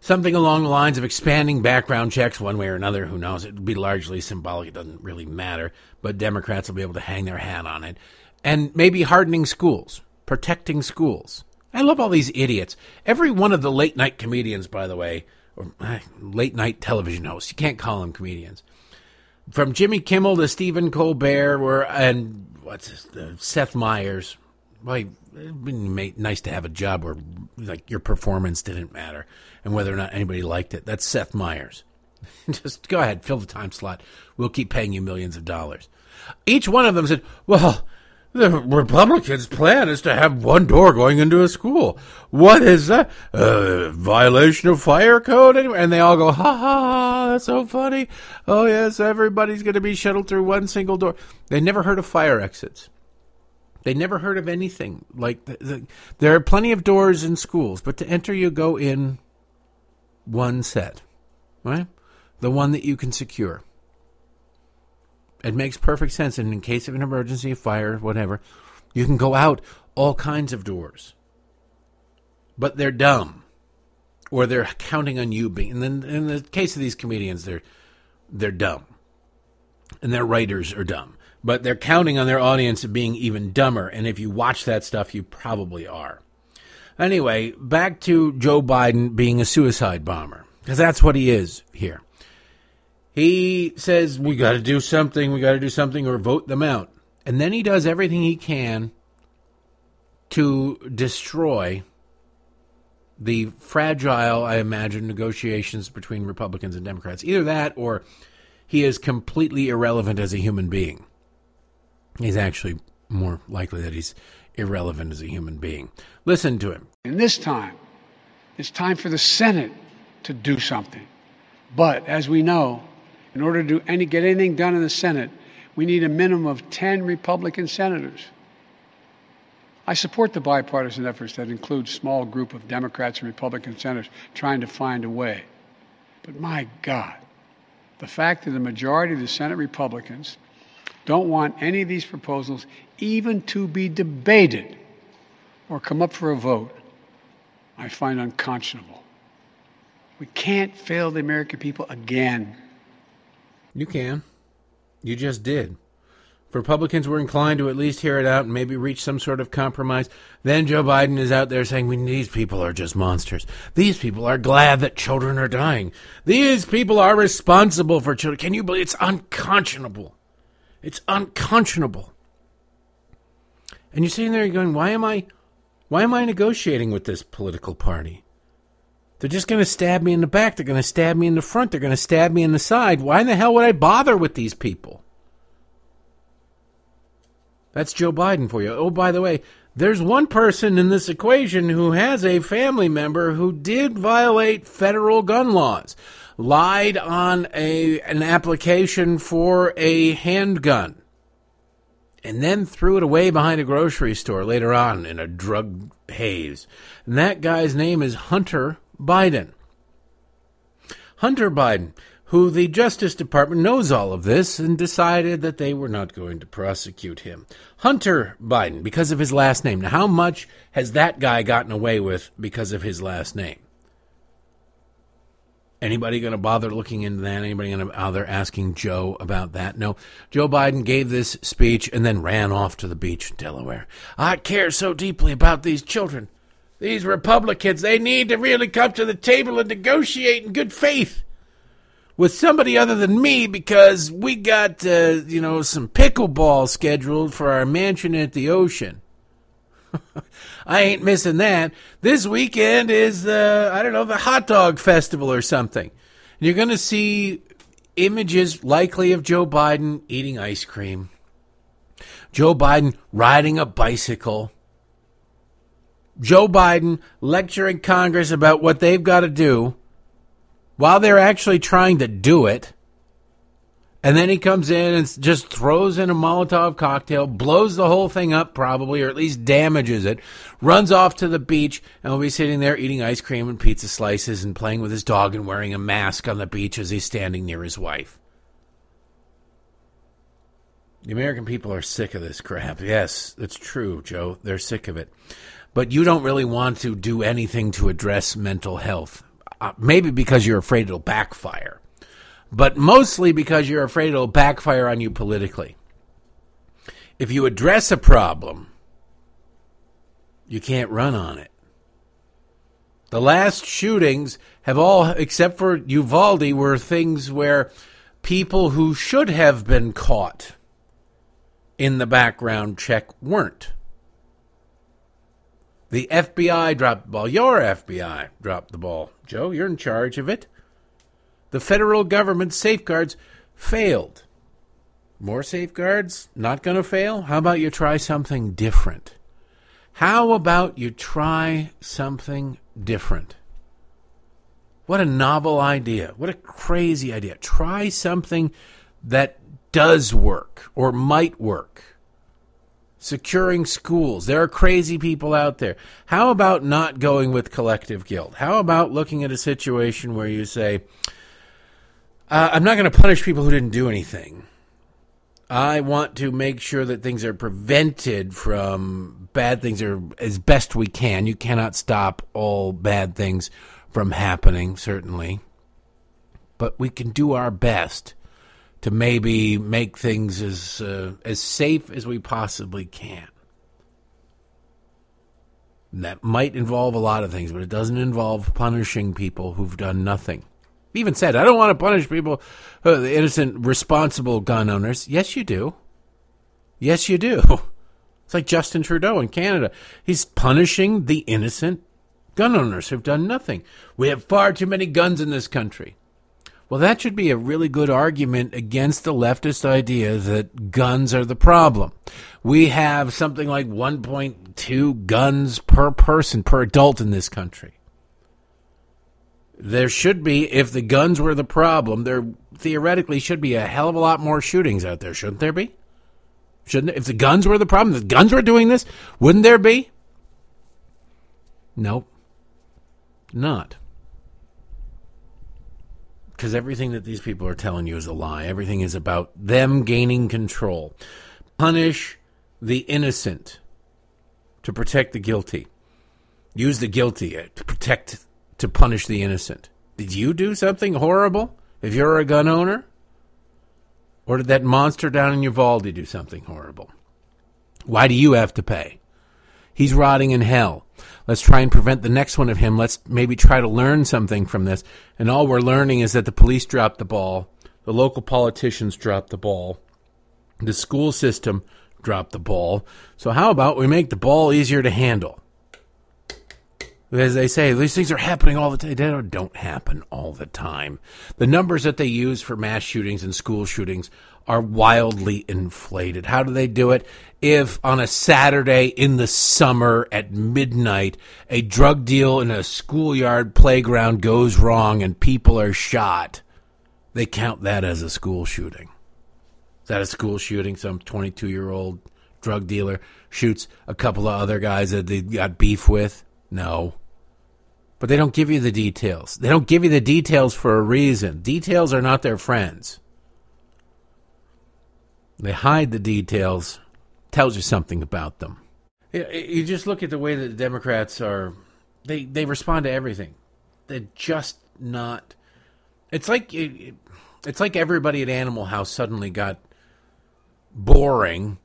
Speaker 1: something along the lines of expanding background checks one way or another. Who knows? It would be largely symbolic. It doesn't really matter. But Democrats will be able to hang their hat on it. And maybe hardening schools, protecting schools. I love all these idiots. Every one of the late night comedians, by the way, or uh, late night television hosts, you can't call them comedians. From Jimmy Kimmel to Stephen Colbert, or and what's this, uh, Seth Meyers, well, it'd be nice to have a job where like your performance didn't matter and whether or not anybody liked it. That's Seth Meyers. *laughs* Just go ahead, fill the time slot. We'll keep paying you millions of dollars. Each one of them said, "Well, the Republicans' plan is to have one door going into a school. What is that? A violation of fire code? And they all go, ha ha ha, that's so funny. Oh, yes, everybody's going to be shuttled through one single door. They never heard of fire exits. They never heard of anything like the, the, there are plenty of doors in schools, but to enter you go in one set, right? The one that you can secure. It makes perfect sense, and in case of an emergency, fire, whatever, you can go out all kinds of doors. But they're dumb, or they're counting on you being. And then in the case of these comedians, they're they're dumb, and their writers are dumb but they're counting on their audience being even dumber. And if you watch that stuff, you probably are. Anyway, back to Joe Biden being a suicide bomber, because that's what he is here. He says, We got to do something, we got to do something, or vote them out. And then he does everything he can to destroy the fragile, I imagine, negotiations between Republicans and Democrats. Either that or he is completely irrelevant as a human being he's actually more likely that he's irrelevant as a human being. Listen to him.
Speaker 4: And this time, it's time for the Senate to do something. But as we know, in order to do any, get anything done in the Senate, we need a minimum of 10 Republican senators. I support the bipartisan efforts that include small group of Democrats and Republican senators trying to find a way. But my God, the fact that the majority of the Senate Republicans don't want any of these proposals even to be debated or come up for a vote, I find unconscionable. We can't fail the American people again.
Speaker 1: You can. You just did. If Republicans were inclined to at least hear it out and maybe reach some sort of compromise, then Joe Biden is out there saying, these people are just monsters. These people are glad that children are dying. These people are responsible for children. Can you believe it's unconscionable? It's unconscionable. And you're sitting there you're going, why am I why am I negotiating with this political party? They're just going to stab me in the back. They're going to stab me in the front. They're going to stab me in the side. Why in the hell would I bother with these people? That's Joe Biden for you. Oh, by the way, there's one person in this equation who has a family member who did violate federal gun laws, lied on a an application for a handgun, and then threw it away behind a grocery store later on in a drug haze. And that guy's name is Hunter Biden. Hunter Biden who the Justice Department knows all of this and decided that they were not going to prosecute him. Hunter Biden, because of his last name. Now, how much has that guy gotten away with because of his last name? Anybody going to bother looking into that? Anybody going to bother asking Joe about that? No. Joe Biden gave this speech and then ran off to the beach in Delaware. I care so deeply about these children. These Republicans, they need to really come to the table and negotiate in good faith with somebody other than me because we got, uh, you know, some pickleball scheduled for our mansion at the ocean. *laughs* I ain't missing that. This weekend is, uh, I don't know, the hot dog festival or something. And you're going to see images likely of Joe Biden eating ice cream, Joe Biden riding a bicycle, Joe Biden lecturing Congress about what they've got to do while they're actually trying to do it. And then he comes in and just throws in a Molotov cocktail, blows the whole thing up, probably, or at least damages it, runs off to the beach, and will be sitting there eating ice cream and pizza slices and playing with his dog and wearing a mask on the beach as he's standing near his wife. The American people are sick of this crap. Yes, that's true, Joe. They're sick of it. But you don't really want to do anything to address mental health uh, maybe because you're afraid it'll backfire, but mostly because you're afraid it'll backfire on you politically. If you address a problem, you can't run on it. The last shootings have all, except for Uvalde, were things where people who should have been caught in the background check weren't. The FBI dropped the ball. Your FBI dropped the ball. Joe, you're in charge of it. The federal government safeguards failed. More safeguards? Not going to fail? How about you try something different? How about you try something different? What a novel idea. What a crazy idea. Try something that does work or might work securing schools. There are crazy people out there. How about not going with collective guilt? How about looking at a situation where you say, uh, I'm not going to punish people who didn't do anything. I want to make sure that things are prevented from bad things or as best we can. You cannot stop all bad things from happening, certainly. But we can do our best to maybe make things as uh, as safe as we possibly can. And that might involve a lot of things, but it doesn't involve punishing people who've done nothing. Even said, "I don't want to punish people, uh, the innocent, responsible gun owners." Yes, you do. Yes, you do. *laughs* It's like Justin Trudeau in Canada. He's punishing the innocent gun owners who've done nothing. We have far too many guns in this country. Well, that should be a really good argument against the leftist idea that guns are the problem. We have something like 1.2 guns per person, per adult in this country. There should be, if the guns were the problem, there theoretically should be a hell of a lot more shootings out there, shouldn't there be? Shouldn't? If the guns were the problem, the guns were doing this, wouldn't there be? Nope. Not. Because everything that these people are telling you is a lie. Everything is about them gaining control. Punish the innocent to protect the guilty. Use the guilty uh, to protect, to punish the innocent. Did you do something horrible if you're a gun owner? Or did that monster down in Uvalde do something horrible? Why do you have to pay? He's rotting in hell. Let's try and prevent the next one of him. Let's maybe try to learn something from this. And all we're learning is that the police dropped the ball, the local politicians dropped the ball, the school system dropped the ball. So, how about we make the ball easier to handle? As they say, these things are happening all the time. They don't happen all the time. The numbers that they use for mass shootings and school shootings are wildly inflated. How do they do it? If on a Saturday in the summer at midnight, a drug deal in a schoolyard playground goes wrong and people are shot, they count that as a school shooting. Is that a school shooting? Some 22 year old drug dealer shoots a couple of other guys that they got beef with? No. But they don't give you the details. They don't give you the details for a reason. Details are not their friends. They hide the details. Tells you something about them. You just look at the way that the Democrats are. They they respond to everything. They're just not. It's like it's like everybody at Animal House suddenly got boring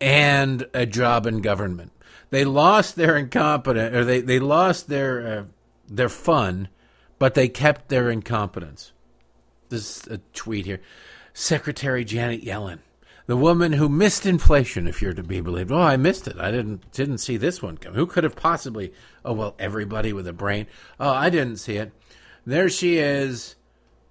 Speaker 1: and a job in government. They lost their incompetence, or they, they lost their uh, their fun, but they kept their incompetence. This is a tweet here. Secretary Janet Yellen, the woman who missed inflation, if you're to be believed. Oh, I missed it. I didn't didn't see this one come. Who could have possibly? Oh well, everybody with a brain. Oh, I didn't see it. There she is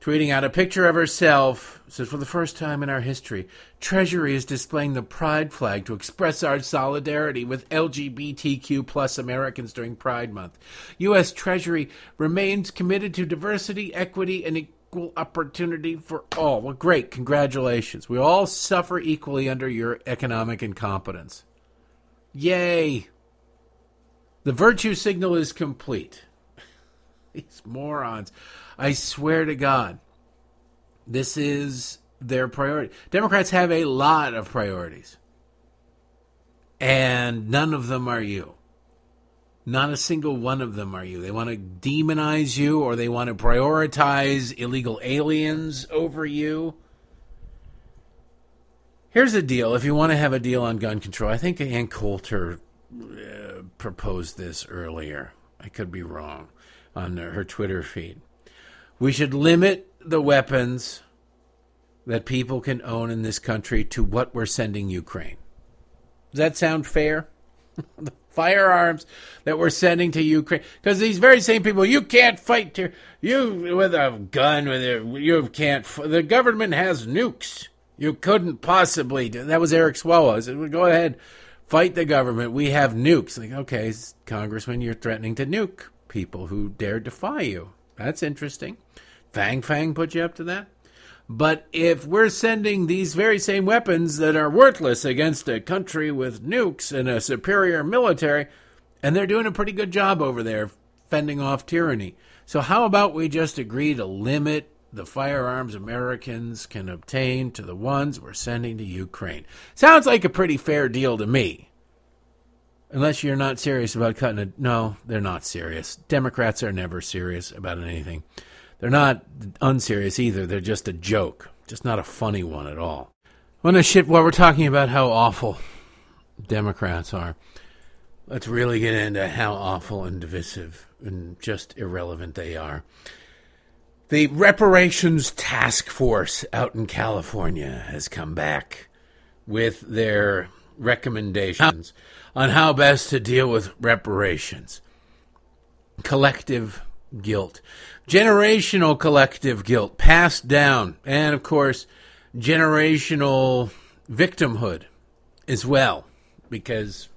Speaker 1: tweeting out a picture of herself. Says, for the first time in our history, Treasury is displaying the Pride flag to express our solidarity with LGBTQ plus Americans during Pride Month. U.S. Treasury remains committed to diversity, equity, and equal opportunity for all. Well, great. Congratulations. We all suffer equally under your economic incompetence. Yay. The virtue signal is complete. *laughs* These morons. I swear to God, this is their priority. Democrats have a lot of priorities, and none of them are you. Not a single one of them are you. They want to demonize you or they want to prioritize illegal aliens over you. Here's the deal if you want to have a deal on gun control, I think Ann Coulter uh, proposed this earlier. I could be wrong on her Twitter feed. We should limit the weapons that people can own in this country to what we're sending Ukraine. Does that sound fair? *laughs* the firearms that we're sending to Ukraine, because these very same people, you can't fight you with a gun. With a, you can't. The government has nukes. You couldn't possibly. Do, that was Eric Swalwell. I said, "Go ahead, fight the government. We have nukes." Like, okay, Congressman, you're threatening to nuke people who dare defy you. That's interesting. Fang Fang put you up to that? But if we're sending these very same weapons that are worthless against a country with nukes and a superior military, and they're doing a pretty good job over there fending off tyranny. So, how about we just agree to limit the firearms Americans can obtain to the ones we're sending to Ukraine? Sounds like a pretty fair deal to me. Unless you're not serious about cutting it. No, they're not serious. Democrats are never serious about anything. They're not unserious either. They're just a joke, just not a funny one at all. When a shit, while we're talking about how awful Democrats are, let's really get into how awful and divisive and just irrelevant they are. The reparations task force out in California has come back with their recommendations on how best to deal with reparations. Collective guilt generational collective guilt passed down, and of course, generational victimhood as well, because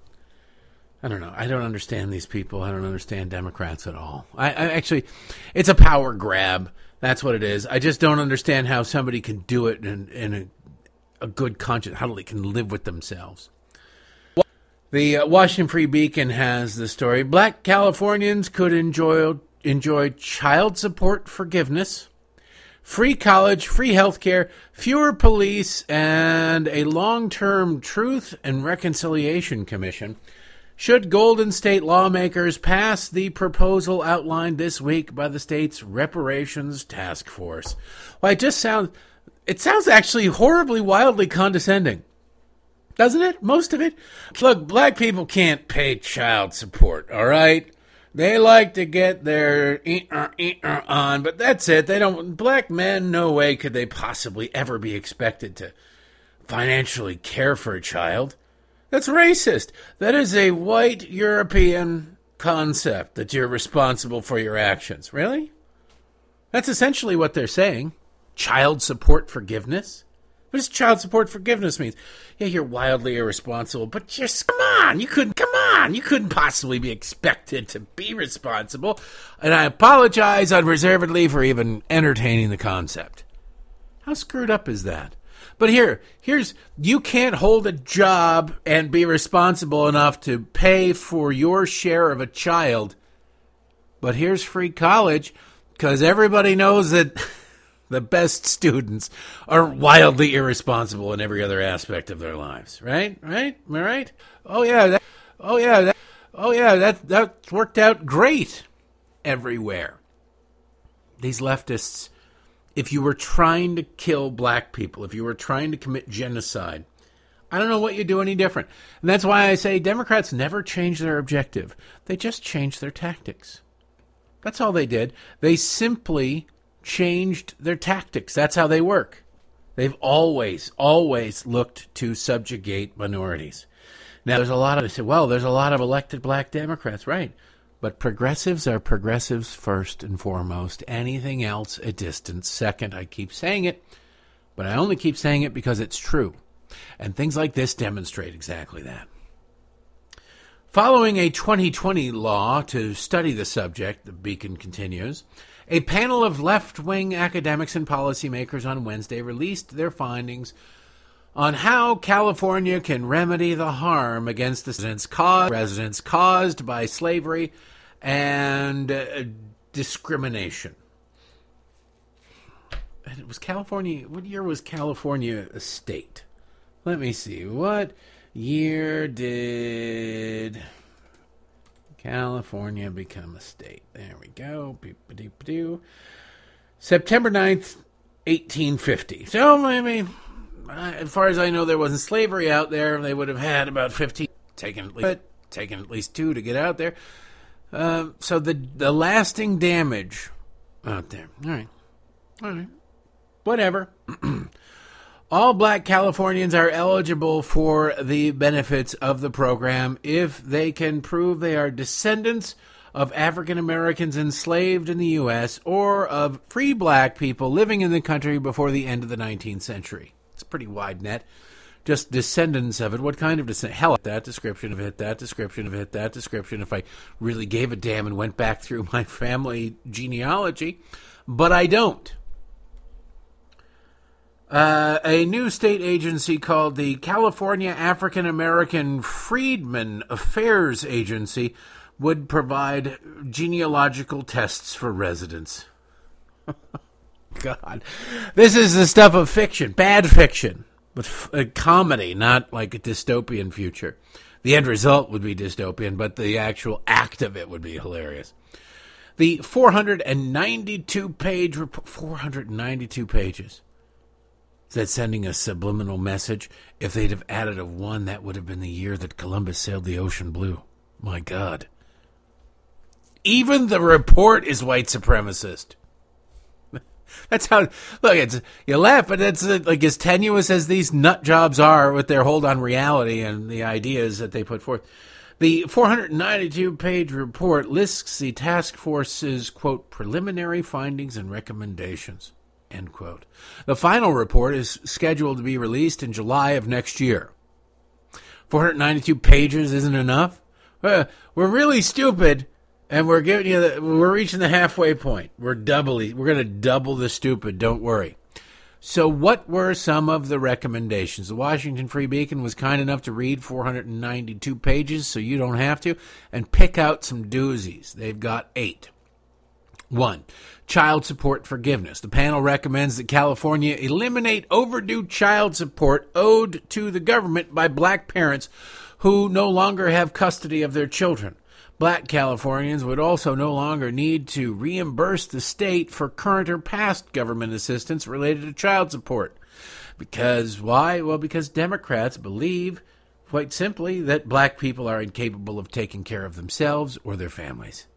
Speaker 1: I don't know. I don't understand these people. I don't understand Democrats at all. I, I actually, it's a power grab. That's what it is. I just don't understand how somebody can do it in, in a, a good conscience, how they can live with themselves. The uh, Washington Free Beacon has the story: Black Californians could enjoy enjoy child support forgiveness, free college, free health care, fewer police, and a long-term Truth and Reconciliation Commission. Should Golden State lawmakers pass the proposal outlined this week by the state's reparations task force? Well, it just sounds it sounds actually horribly wildly condescending doesn't it? Most of it. Look, black people can't pay child support, all right? They like to get their eh, eh, eh, on, but that's it. They don't. Black men, no way could they possibly ever be expected to financially care for a child. That's racist. That is a white European concept that you're responsible for your actions. Really? That's essentially what they're saying. Child support forgiveness? What does child support forgiveness mean? Yeah, you're wildly irresponsible, but just come on, you couldn't come on, you couldn't possibly be expected to be responsible. And I apologize unreservedly for even entertaining the concept. How screwed up is that? But here, here's you can't hold a job and be responsible enough to pay for your share of a child. But here's free college because everybody knows that *laughs* the best students are wildly irresponsible in every other aspect of their lives. Right? Right? Am I right? Oh yeah. That, oh yeah. That, oh yeah. That that worked out great everywhere. These leftists, if you were trying to kill black people, if you were trying to commit genocide, I don't know what you do any different. And that's why I say Democrats never change their objective. They just change their tactics. That's all they did. They simply changed their tactics. That's how they work. They've always, always looked to subjugate minorities. Now, there's a lot of, they say, well, there's a lot of elected black Democrats, right? But progressives are progressives first and foremost. Anything else a distant second. I keep saying it, but I only keep saying it because it's true. And things like this demonstrate exactly that. Following a 2020 law to study the subject, the Beacon continues, a panel of left wing academics and policymakers on Wednesday released their findings on how California can remedy the harm against the residents caused, residents caused by slavery and uh, discrimination. And it was California. What year was California a state? Let me see. What year did California become a state. There we go. September 9th, 1850. So, maybe, as far as I know, there wasn't slavery out there. They would have had about 15, taken at least, taken at least two to get out there. Uh, so the the lasting damage out there. All right. All right. Whatever. *clears throat* All black Californians are eligible for the benefits of the program if they can prove they are descendants of African Americans enslaved in the U.S. or of free black people living in the country before the end of the 19th century. It's a pretty wide net. Just descendants of it. What kind of descent? Hell, that description of it, that description of it, that description. If I really gave a damn and went back through my *laughs* family genealogy, but I don't. Uh, a new state agency called the California African American Freedmen Affairs Agency would provide genealogical tests for residents. *laughs* God, this is the stuff of fiction, bad fiction, but comedy, not like a dystopian future. The end result would be dystopian, but the actual act of it would be hilarious. The 492 page report, 492 pages that sending a subliminal message? If they'd have added a one, that would have been the year that Columbus sailed the ocean blue. My God. Even the report is white supremacist. *laughs* That's how. Look, it's you laugh, but it's uh, like as tenuous as these nut jobs are with their hold on reality and the ideas that they put forth. The 492 page report lists the task force's quote preliminary findings and recommendations. End quote. The final report is scheduled to be released in July of next year. 492 pages isn't enough. we're really stupid, and we're giving you the, we're reaching the halfway point. We're doubly we're going to double the stupid. Don't worry. So, what were some of the recommendations? The Washington Free Beacon was kind enough to read 492 pages, so you don't have to, and pick out some doozies. They've got eight. One, child support forgiveness. The panel recommends that California eliminate overdue child support owed to the government by black parents who no longer have custody of their children. Black Californians would also no longer need to reimburse the state for current or past government assistance related to child support. Because why? Well, because Democrats believe, quite simply, that black people are incapable of taking care of themselves or their families.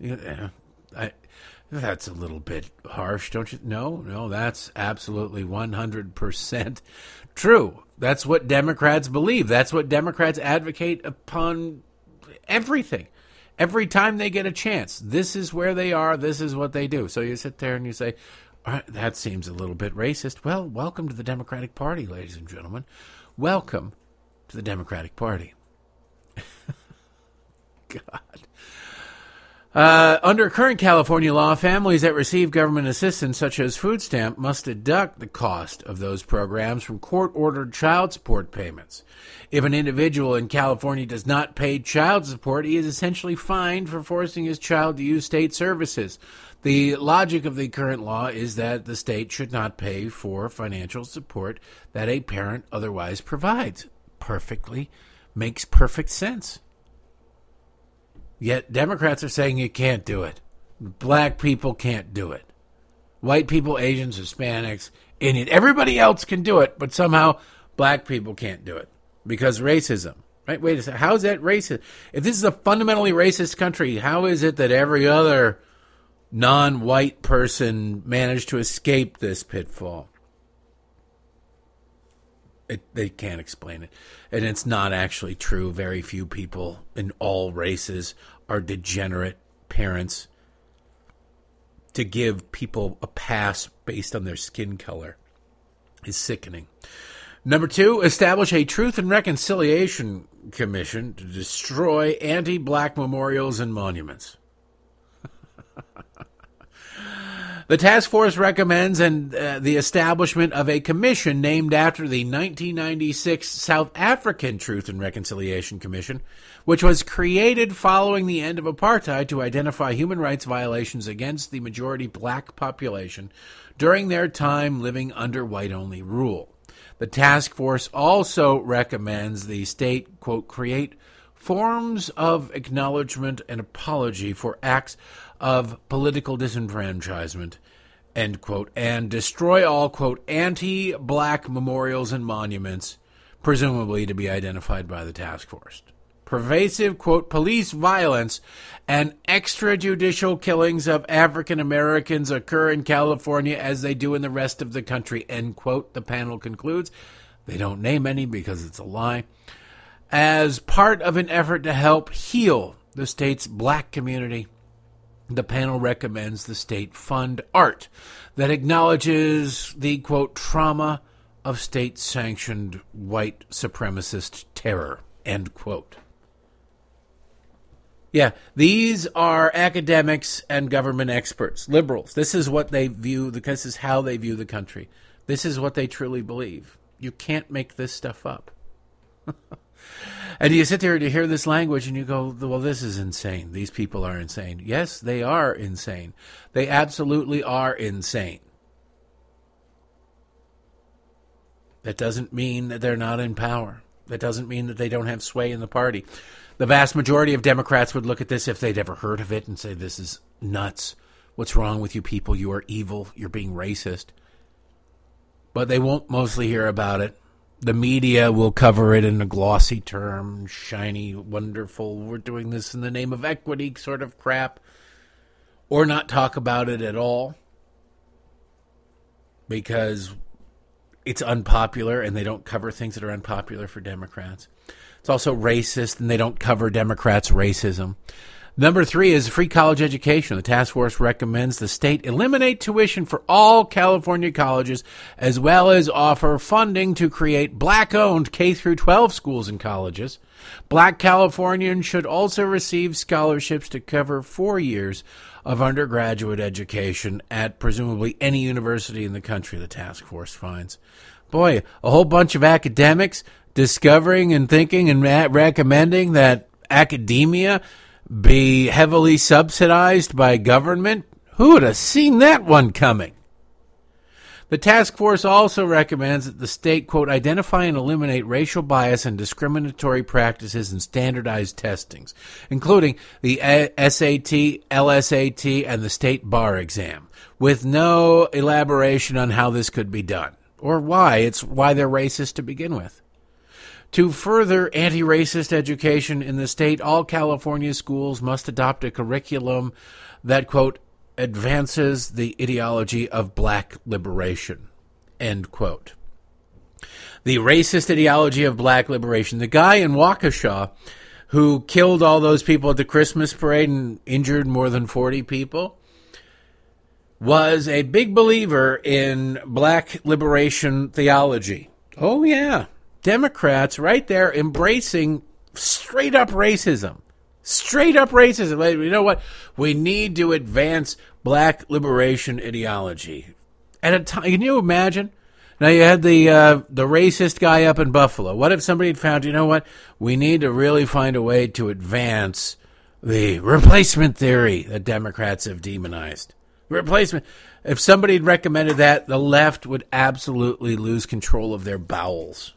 Speaker 1: Yeah, I, that's a little bit harsh, don't you? No, no, that's absolutely 100% true. That's what Democrats believe. That's what Democrats advocate upon everything. Every time they get a chance, this is where they are, this is what they do. So you sit there and you say, that seems a little bit racist. Well, welcome to the Democratic Party, ladies and gentlemen. Welcome to the Democratic Party. *laughs* God. Uh, under current California law, families that receive government assistance, such as food stamp, must deduct the cost of those programs from court ordered child support payments. If an individual in California does not pay child support, he is essentially fined for forcing his child to use state services. The logic of the current law is that the state should not pay for financial support that a parent otherwise provides. Perfectly makes perfect sense. Yet Democrats are saying you can't do it. Black people can't do it. White people, Asians, Hispanics, Indian, everybody else can do it, but somehow black people can't do it because racism. Right? Wait a second. How is that racist? If this is a fundamentally racist country, how is it that every other non-white person managed to escape this pitfall? It, they can't explain it. And it's not actually true. Very few people in all races are degenerate parents to give people a pass based on their skin color is sickening. Number two, establish a Truth and Reconciliation Commission to destroy anti black memorials and monuments. *laughs* The task force recommends and uh, the establishment of a commission named after the 1996 South African Truth and Reconciliation Commission, which was created following the end of apartheid to identify human rights violations against the majority black population during their time living under white only rule. The task force also recommends the state, quote, create forms of acknowledgement and apology for acts of political disenfranchisement, end quote, and destroy all, quote, anti black memorials and monuments, presumably to be identified by the task force. Pervasive, quote, police violence and extrajudicial killings of African Americans occur in California as they do in the rest of the country, end quote, the panel concludes. They don't name any because it's a lie. As part of an effort to help heal the state's black community, the panel recommends the state fund art that acknowledges the quote trauma of state sanctioned white supremacist terror end quote. Yeah these are academics and government experts liberals. This is what they view this is how they view the country. This is what they truly believe. You can't make this stuff up *laughs* And you sit there and you hear this language and you go, well, this is insane. These people are insane. Yes, they are insane. They absolutely are insane. That doesn't mean that they're not in power. That doesn't mean that they don't have sway in the party. The vast majority of Democrats would look at this if they'd ever heard of it and say, this is nuts. What's wrong with you people? You are evil. You're being racist. But they won't mostly hear about it the media will cover it in a glossy term, shiny, wonderful, we're doing this in the name of equity sort of crap, or not talk about it at all because it's unpopular and they don't cover things that are unpopular for Democrats. It's also racist and they don't cover Democrats' racism. Number three is free college education. The task force recommends the state eliminate tuition for all California colleges, as well as offer funding to create black-owned K through 12 schools and colleges. Black Californians should also receive scholarships to cover four years of undergraduate education at presumably any university in the country. The task force finds. Boy, a whole bunch of academics discovering and thinking and recommending that academia be heavily subsidized by government? Who would have seen that one coming? The task force also recommends that the state, quote, identify and eliminate racial bias and discriminatory practices in standardized testings, including the SAT, LSAT, and the state bar exam, with no elaboration on how this could be done or why. It's why they're racist to begin with. To further anti racist education in the state, all California schools must adopt a curriculum that, quote, advances the ideology of black liberation, end quote. The racist ideology of black liberation. The guy in Waukesha who killed all those people at the Christmas parade and injured more than 40 people was a big believer in black liberation theology. Oh, yeah. Democrats right there embracing straight up racism. Straight up racism. You know what? We need to advance black liberation ideology. At a time, can you imagine? Now you had the uh, the racist guy up in Buffalo. What if somebody had found? You know what? We need to really find a way to advance the replacement theory that Democrats have demonized. Replacement. If somebody had recommended that, the left would absolutely lose control of their bowels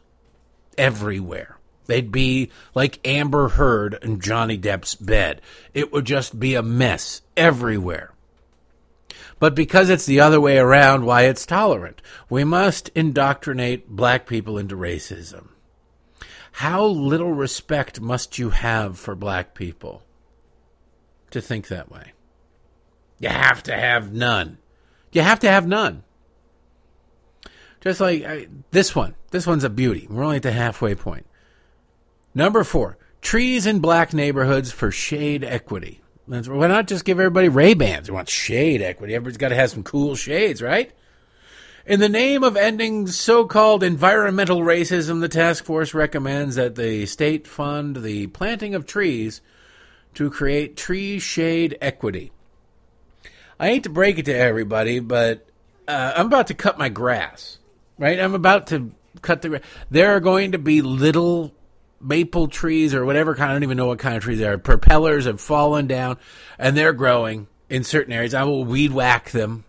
Speaker 1: everywhere. They'd be like Amber Heard in Johnny Depp's bed. It would just be a mess everywhere. But because it's the other way around, why it's tolerant. We must indoctrinate black people into racism. How little respect must you have for black people to think that way? You have to have none. You have to have none. Just like I, this one. This one's a beauty. We're only at the halfway point. Number four, trees in black neighborhoods for shade equity. Why not just give everybody Ray Bans? We want shade equity. Everybody's got to have some cool shades, right? In the name of ending so called environmental racism, the task force recommends that the state fund the planting of trees to create tree shade equity. I hate to break it to everybody, but uh, I'm about to cut my grass right? I'm about to cut the. There are going to be little maple trees or whatever kind. I don't even know what kind of trees they are. Propellers have fallen down, and they're growing in certain areas. I will weed whack them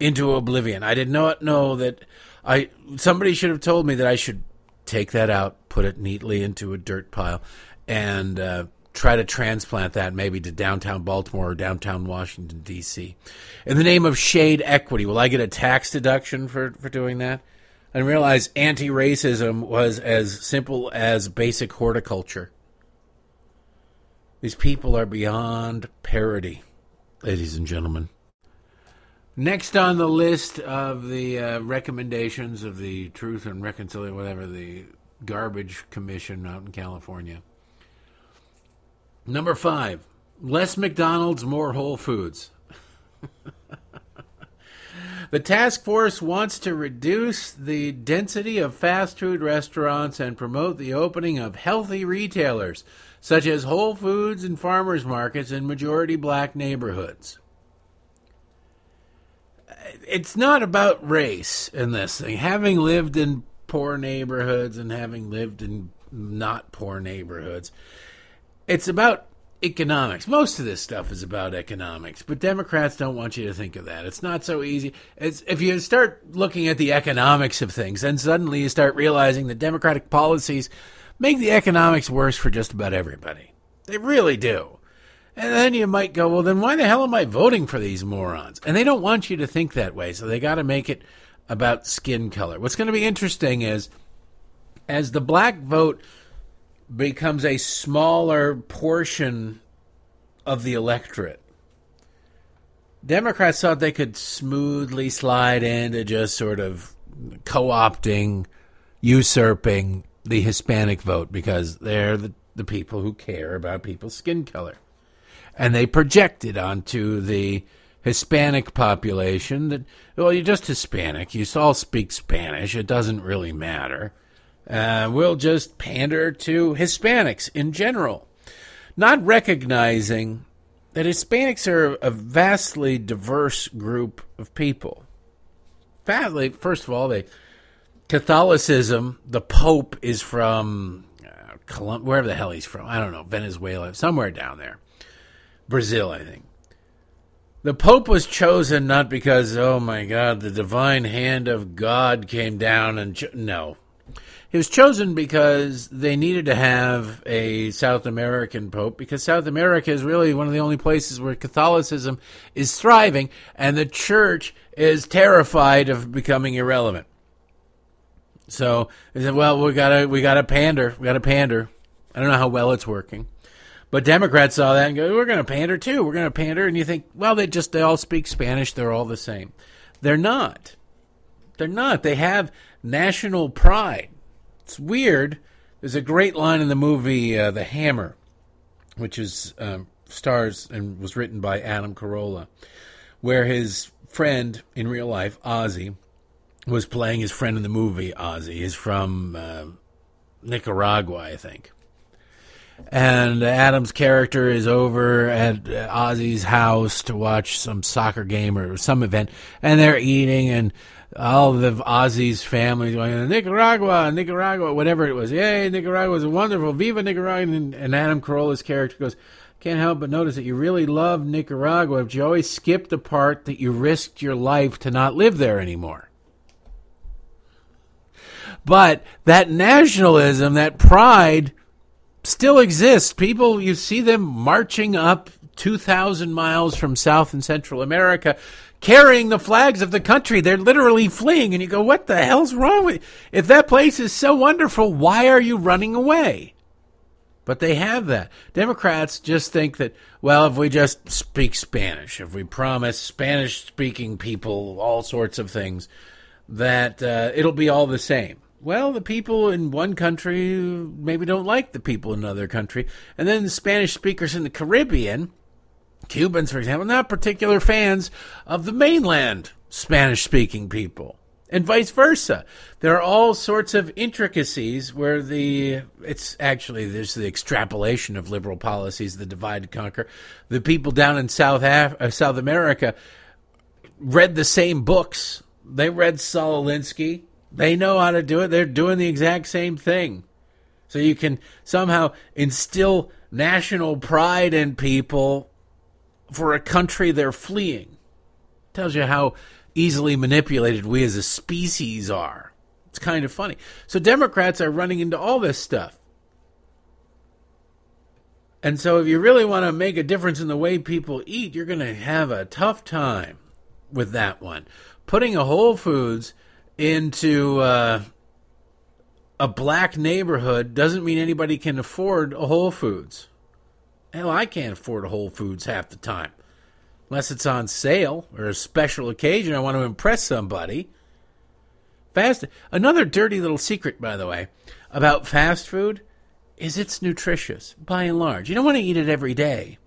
Speaker 1: into oblivion. I did not know that. I somebody should have told me that I should take that out, put it neatly into a dirt pile, and uh, try to transplant that maybe to downtown Baltimore or downtown Washington D.C. In the name of shade equity, will I get a tax deduction for for doing that? And realize anti racism was as simple as basic horticulture. These people are beyond parody, ladies and gentlemen. Next on the list of the uh, recommendations of the Truth and Reconciliation, whatever, the garbage commission out in California. Number five, less McDonald's, more Whole Foods. *laughs* The task force wants to reduce the density of fast food restaurants and promote the opening of healthy retailers, such as Whole Foods and farmers markets in majority black neighborhoods. It's not about race in this thing. Having lived in poor neighborhoods and having lived in not poor neighborhoods, it's about economics. Most of this stuff is about economics, but Democrats don't want you to think of that. It's not so easy. It's, if you start looking at the economics of things, then suddenly you start realizing that Democratic policies make the economics worse for just about everybody. They really do. And then you might go, well, then why the hell am I voting for these morons? And they don't want you to think that way, so they got to make it about skin color. What's going to be interesting is as the black vote becomes a smaller portion of the electorate. Democrats thought they could smoothly slide into just sort of co opting, usurping the Hispanic vote because they're the, the people who care about people's skin color. and they projected onto the Hispanic population that, well, you're just Hispanic. You all speak Spanish. It doesn't really matter. Uh, we'll just pander to Hispanics in general, not recognizing that Hispanics are a vastly diverse group of people. Vastly, first of all, they Catholicism, the Pope is from uh, wherever the hell he's from. I don't know, Venezuela, somewhere down there. Brazil, I think. The Pope was chosen not because, oh my God, the divine hand of God came down and. Cho- no. He was chosen because they needed to have a South American Pope, because South America is really one of the only places where Catholicism is thriving, and the church is terrified of becoming irrelevant. So they said, "Well, we gotta we gotta pander, we gotta pander." I don't know how well it's working, but Democrats saw that and go, "We're gonna pander too. We're gonna pander." And you think, well, they just they all speak Spanish. They're all the same. They're not. They're not. They have national pride. It's weird. There's a great line in the movie uh, The Hammer, which is um, stars and was written by Adam Carolla, where his friend in real life, Ozzy, was playing his friend in the movie. Ozzy is from uh, Nicaragua, I think. And Adam's character is over at Ozzy's house to watch some soccer game or some event, and they're eating, and all of Ozzy's family going, Nicaragua, Nicaragua, whatever it was. Yay, Nicaragua is wonderful. Viva Nicaragua. And, and Adam Carolla's character goes, can't help but notice that you really love Nicaragua, but you always skip the part that you risked your life to not live there anymore. But that nationalism, that pride, still exist. People, you see them marching up 2,000 miles from South and Central America carrying the flags of the country. They're literally fleeing. And you go, what the hell's wrong with you? If that place is so wonderful, why are you running away? But they have that. Democrats just think that, well, if we just speak Spanish, if we promise Spanish speaking people all sorts of things, that uh, it'll be all the same. Well, the people in one country maybe don't like the people in another country. And then the Spanish speakers in the Caribbean, Cubans, for example, not particular fans of the mainland Spanish speaking people. And vice versa. There are all sorts of intricacies where the it's actually there's the extrapolation of liberal policies, the divide and conquer. The people down in South Af- uh, South America read the same books. They read Saul Alinsky. They know how to do it. They're doing the exact same thing. So you can somehow instill national pride in people for a country they're fleeing. Tells you how easily manipulated we as a species are. It's kind of funny. So Democrats are running into all this stuff. And so if you really want to make a difference in the way people eat, you're going to have a tough time with that one. Putting a Whole Foods into uh, a black neighborhood doesn't mean anybody can afford a Whole Foods. Hell, I can't afford a Whole Foods half the time. Unless it's on sale or a special occasion, I want to impress somebody. Fast. Another dirty little secret, by the way, about fast food is it's nutritious by and large. You don't want to eat it every day,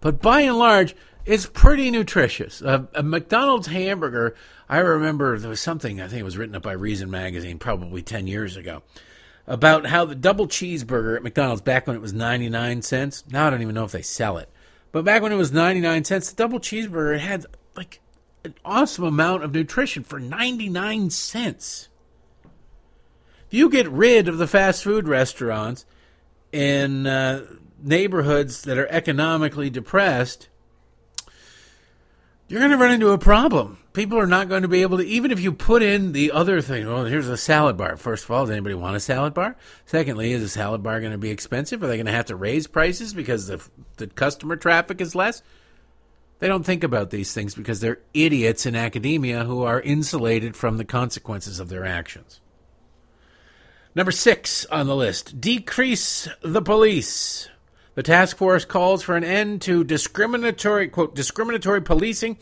Speaker 1: but by and large, it's pretty nutritious. A, a McDonald's hamburger, I remember there was something, I think it was written up by Reason Magazine probably 10 years ago, about how the double cheeseburger at McDonald's back when it was 99 cents, now I don't even know if they sell it, but back when it was 99 cents, the double cheeseburger had like an awesome amount of nutrition for 99 cents. If you get rid of the fast food restaurants in uh, neighborhoods that are economically depressed, you're going to run into a problem. People are not going to be able to, even if you put in the other thing. Well, here's a salad bar. First of all, does anybody want a salad bar? Secondly, is a salad bar going to be expensive? Are they going to have to raise prices because the, the customer traffic is less? They don't think about these things because they're idiots in academia who are insulated from the consequences of their actions. Number six on the list decrease the police. The task force calls for an end to discriminatory, quote, discriminatory policing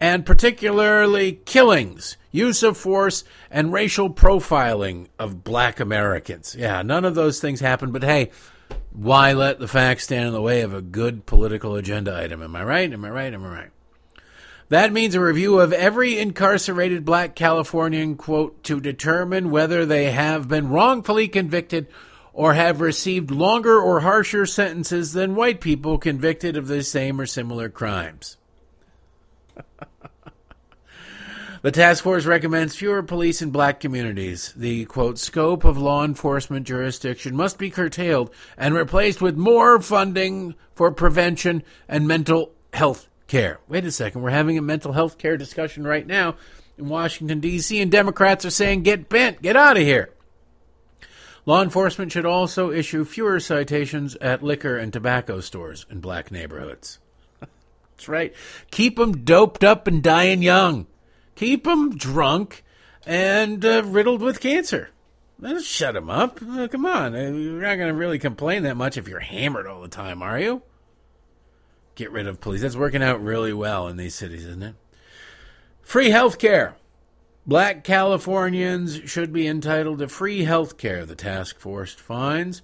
Speaker 1: and particularly killings, use of force, and racial profiling of black Americans. Yeah, none of those things happen, but hey, Why let the facts stand in the way of a good political agenda item? Am I right? Am I right? Am I right? That means a review of every incarcerated black Californian, quote, to determine whether they have been wrongfully convicted or have received longer or harsher sentences than white people convicted of the same or similar crimes. *laughs* the task force recommends fewer police in black communities. The quote scope of law enforcement jurisdiction must be curtailed and replaced with more funding for prevention and mental health care. Wait a second, we're having a mental health care discussion right now in Washington, D.C., and Democrats are saying, get bent, get out of here. Law enforcement should also issue fewer citations at liquor and tobacco stores in black neighborhoods. That's right. Keep them doped up and dying young. Keep them drunk and uh, riddled with cancer. Shut them up. Uh, come on. Uh, you're not going to really complain that much if you're hammered all the time, are you? get rid of police. That's working out really well in these cities, isn't it? Free health care. Black Californians should be entitled to free health care, the task force finds.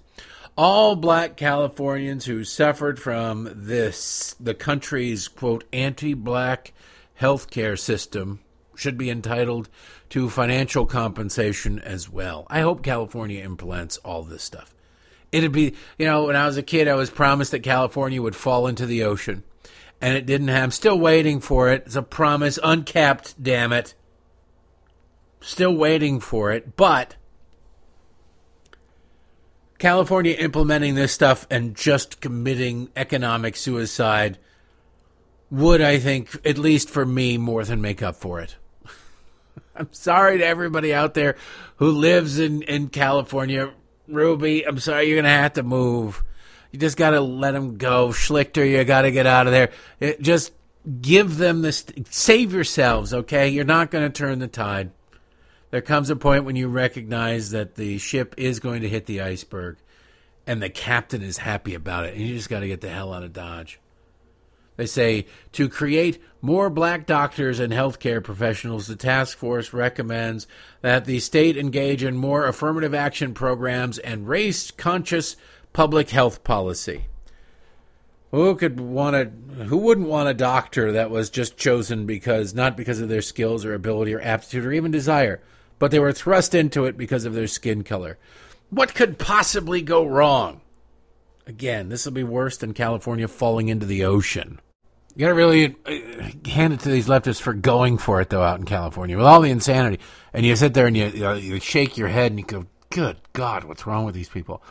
Speaker 1: All black Californians who suffered from this, the country's, quote, anti black health care system, should be entitled to financial compensation as well. I hope California implements all this stuff. It'd be, you know, when I was a kid, I was promised that California would fall into the ocean, and it didn't. I'm still waiting for it. It's a promise, uncapped. Damn it. Still waiting for it, but California implementing this stuff and just committing economic suicide would, I think, at least for me, more than make up for it. *laughs* I'm sorry to everybody out there who lives in, in California. Ruby, I'm sorry, you're gonna have to move. You just gotta let them go. Schlichter, you gotta get out of there. It, just give them this. Save yourselves, okay? You're not gonna turn the tide. There comes a point when you recognize that the ship is going to hit the iceberg, and the captain is happy about it, and you just gotta get the hell out of Dodge. They say to create more black doctors and healthcare professionals, the task force recommends that the state engage in more affirmative action programs and race conscious public health policy. Who could want a who wouldn't want a doctor that was just chosen because not because of their skills or ability or aptitude or even desire, but they were thrust into it because of their skin color? What could possibly go wrong? Again, this will be worse than California falling into the ocean. You gotta really uh, hand it to these leftists for going for it, though, out in California with all the insanity. And you sit there and you, you, know, you shake your head and you go, "Good God, what's wrong with these people?"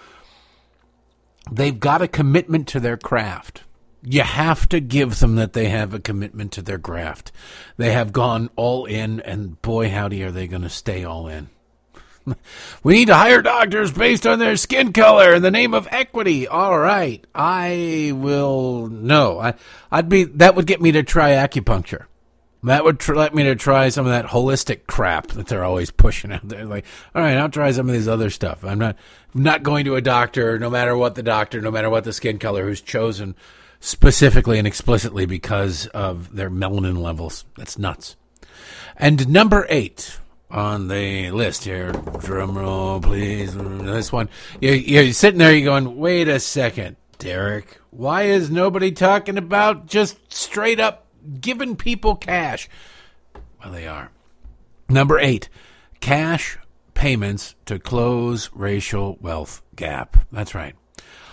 Speaker 1: They've got a commitment to their craft. You have to give them that they have a commitment to their graft. They have gone all in, and boy, howdy, are they going to stay all in. *laughs* we need to hire doctors based on their skin color in the name of equity. All right, I will. No, I, I'd be. That would get me to try acupuncture. That would tr- let me to try some of that holistic crap that they're always pushing out there. Like, all right, I'll try some of these other stuff. I'm not I'm not going to a doctor, no matter what the doctor, no matter what the skin color, who's chosen specifically and explicitly because of their melanin levels. That's nuts. And number eight, on the list here. Drum roll, please. This one. You, you're sitting there, you're going, wait a second, Derek. Why is nobody talking about just straight up giving people cash? Well, they are. Number eight, cash payments to close racial wealth gap. That's right.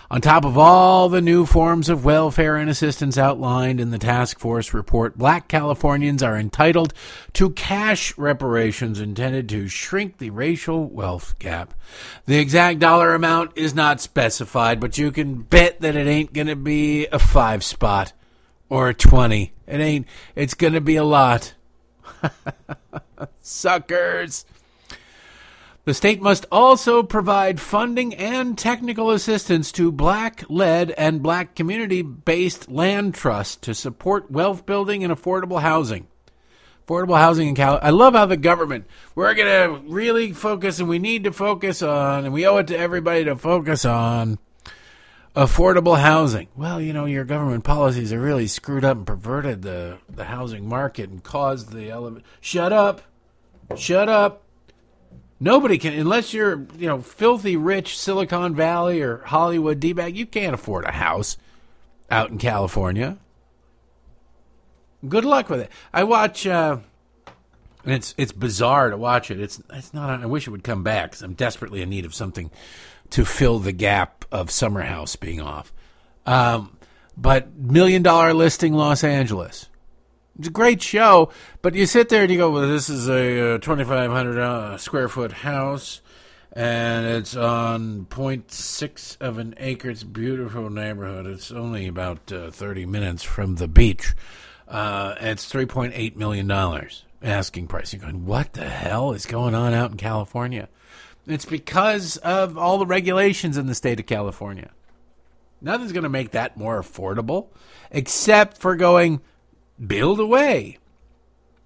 Speaker 1: On top of all the new forms of welfare and assistance outlined in the task force report, black Californians are entitled to cash reparations intended to shrink the racial wealth gap. The exact dollar amount is not specified, but you can bet that it ain't going to be a five spot or a 20. It ain't, it's going to be a lot. *laughs* Suckers. The state must also provide funding and technical assistance to black led and black community based land trusts to support wealth building and affordable housing. Affordable housing in Cal. I love how the government, we're going to really focus and we need to focus on, and we owe it to everybody to focus on affordable housing. Well, you know, your government policies are really screwed up and perverted the, the housing market and caused the element. Shut up! Shut up! Nobody can, unless you're, you know, filthy rich Silicon Valley or Hollywood D bag, you can't afford a house out in California. Good luck with it. I watch, uh, and it's it's bizarre to watch it. It's it's not. I wish it would come back because I'm desperately in need of something to fill the gap of Summer House being off. Um, but Million Dollar Listing Los Angeles. It's a great show, but you sit there and you go, "Well, this is a uh, 2,500 uh, square foot house, and it's on 0.6 of an acre. It's beautiful neighborhood. It's only about uh, 30 minutes from the beach. Uh, it's 3.8 million dollars asking price. You're going, what the hell is going on out in California? It's because of all the regulations in the state of California. Nothing's going to make that more affordable, except for going build away.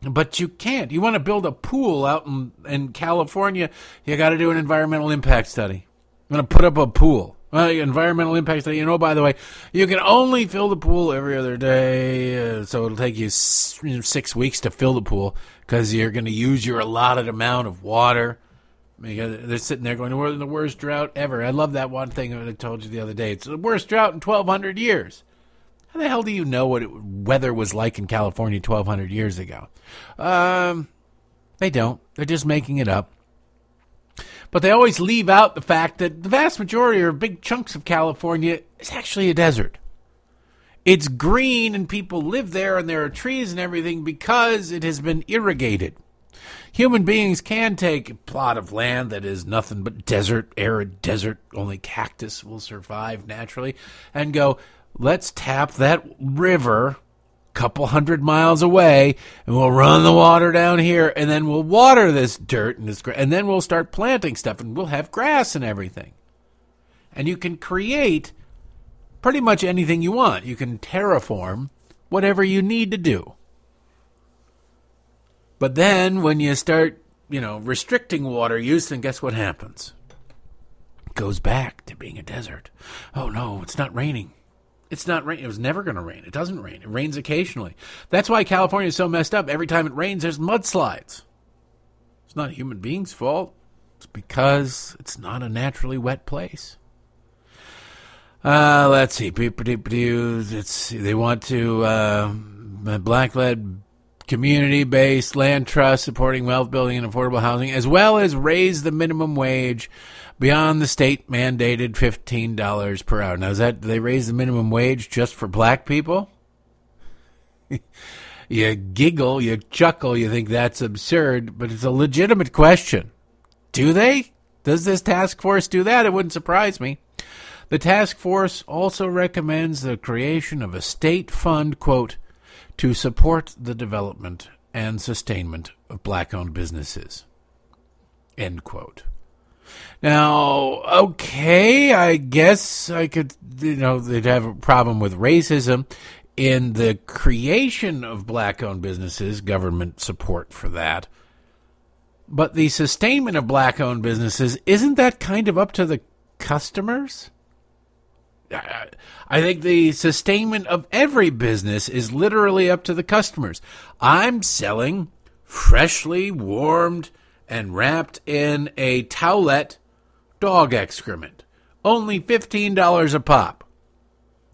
Speaker 1: But you can't. You want to build a pool out in, in California, you got to do an environmental impact study. I'm going to put up a pool. Environmental impact study. You know, by the way, you can only fill the pool every other day, uh, so it'll take you s- six weeks to fill the pool because you're going to use your allotted amount of water. They're sitting there going, "We're in the worst drought ever." I love that one thing I told you the other day. It's the worst drought in 1,200 years. How the hell do you know what it, weather was like in California 1,200 years ago? Um, they don't. They're just making it up. But they always leave out the fact that the vast majority or big chunks of California is actually a desert. It's green and people live there and there are trees and everything because it has been irrigated. Human beings can take a plot of land that is nothing but desert, arid desert, only cactus will survive naturally, and go, let's tap that river a couple hundred miles away and we'll run the water down here and then we'll water this dirt and this and then we'll start planting stuff and we'll have grass and everything. And you can create pretty much anything you want. You can terraform whatever you need to do. But then when you start, you know, restricting water use, then guess what happens? It goes back to being a desert. Oh no, it's not raining. It's not raining. It was never going to rain. It doesn't rain. It rains occasionally. That's why California is so messed up. Every time it rains, there's mudslides. It's not a human being's fault. It's because it's not a naturally wet place. Uh, let's see. It's they want to uh, black-led community-based land trust supporting wealth building and affordable housing, as well as raise the minimum wage beyond the state mandated fifteen dollars per hour. Now, is that they raise the minimum wage just for black people? *laughs* you giggle, you chuckle, you think that's absurd, but it's a legitimate question. Do they? Does this task force do that? It wouldn't surprise me. The task force also recommends the creation of a state fund, quote, to support the development and sustainment of black owned businesses, end quote. Now, okay, I guess I could, you know, they'd have a problem with racism in the creation of black owned businesses, government support for that. But the sustainment of black owned businesses, isn't that kind of up to the customers? I think the sustainment of every business is literally up to the customers. I'm selling freshly warmed and wrapped in a towelette dog excrement. Only $15 a pop.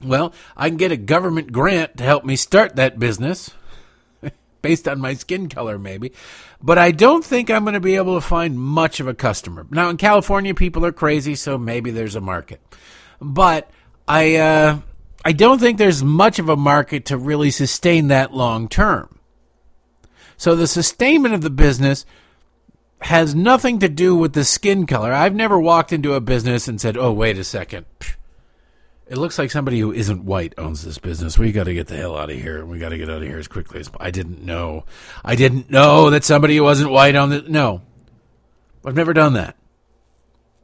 Speaker 1: Well, I can get a government grant to help me start that business *laughs* based on my skin color, maybe. But I don't think I'm going to be able to find much of a customer. Now, in California, people are crazy, so maybe there's a market. But I uh, I don't think there's much of a market to really sustain that long term. So the sustainment of the business has nothing to do with the skin color. I've never walked into a business and said, "Oh, wait a second. It looks like somebody who isn't white owns this business. We got to get the hell out of here. We got to get out of here as quickly as I didn't know. I didn't know that somebody who wasn't white on the no. I've never done that.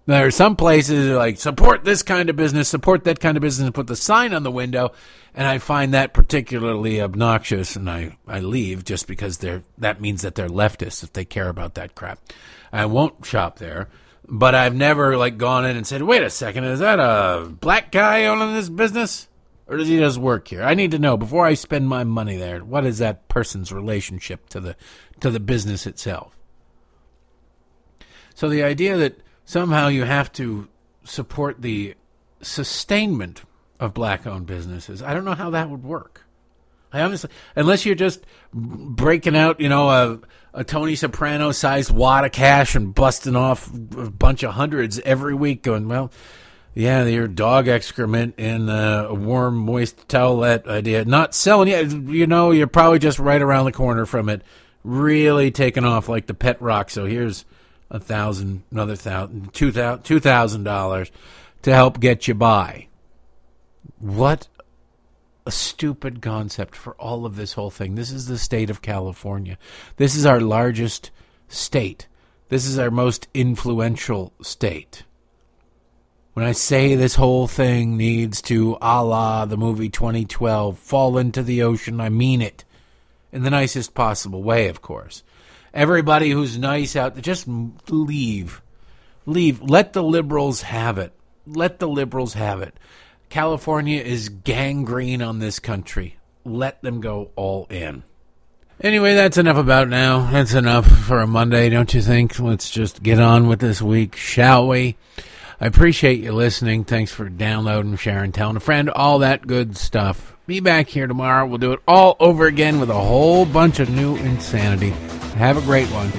Speaker 1: There are some places like support this kind of business, support that kind of business, and put the sign on the window, and I find that particularly obnoxious, and I, I leave just because they're that means that they're leftists if they care about that crap. I won't shop there, but I've never like gone in and said, "Wait a second, is that a black guy owning this business, or does he just work here?" I need to know before I spend my money there. What is that person's relationship to the to the business itself? So the idea that somehow you have to support the sustainment of black owned businesses, I don't know how that would work. I honestly, unless you're just breaking out, you know, a, a Tony Soprano sized wad of cash and busting off a bunch of hundreds every week, going, well, yeah, your dog excrement in a warm, moist towelette idea. Not selling it, you know, you're probably just right around the corner from it, really taking off like the pet rock. So here's a thousand, another thousand, two thousand, two thousand dollars to help get you by. What a stupid concept for all of this whole thing. This is the state of California. This is our largest state. This is our most influential state. When I say this whole thing needs to, a la the movie 2012, fall into the ocean, I mean it. In the nicest possible way, of course. Everybody who's nice out just leave. Leave. Let the liberals have it. Let the liberals have it. California is gangrene on this country. Let them go all in. Anyway, that's enough about now. That's enough for a Monday, don't you think? Let's just get on with this week, shall we? I appreciate you listening. Thanks for downloading, sharing, telling a friend, all that good stuff. Be back here tomorrow. We'll do it all over again with a whole bunch of new insanity. Have a great one.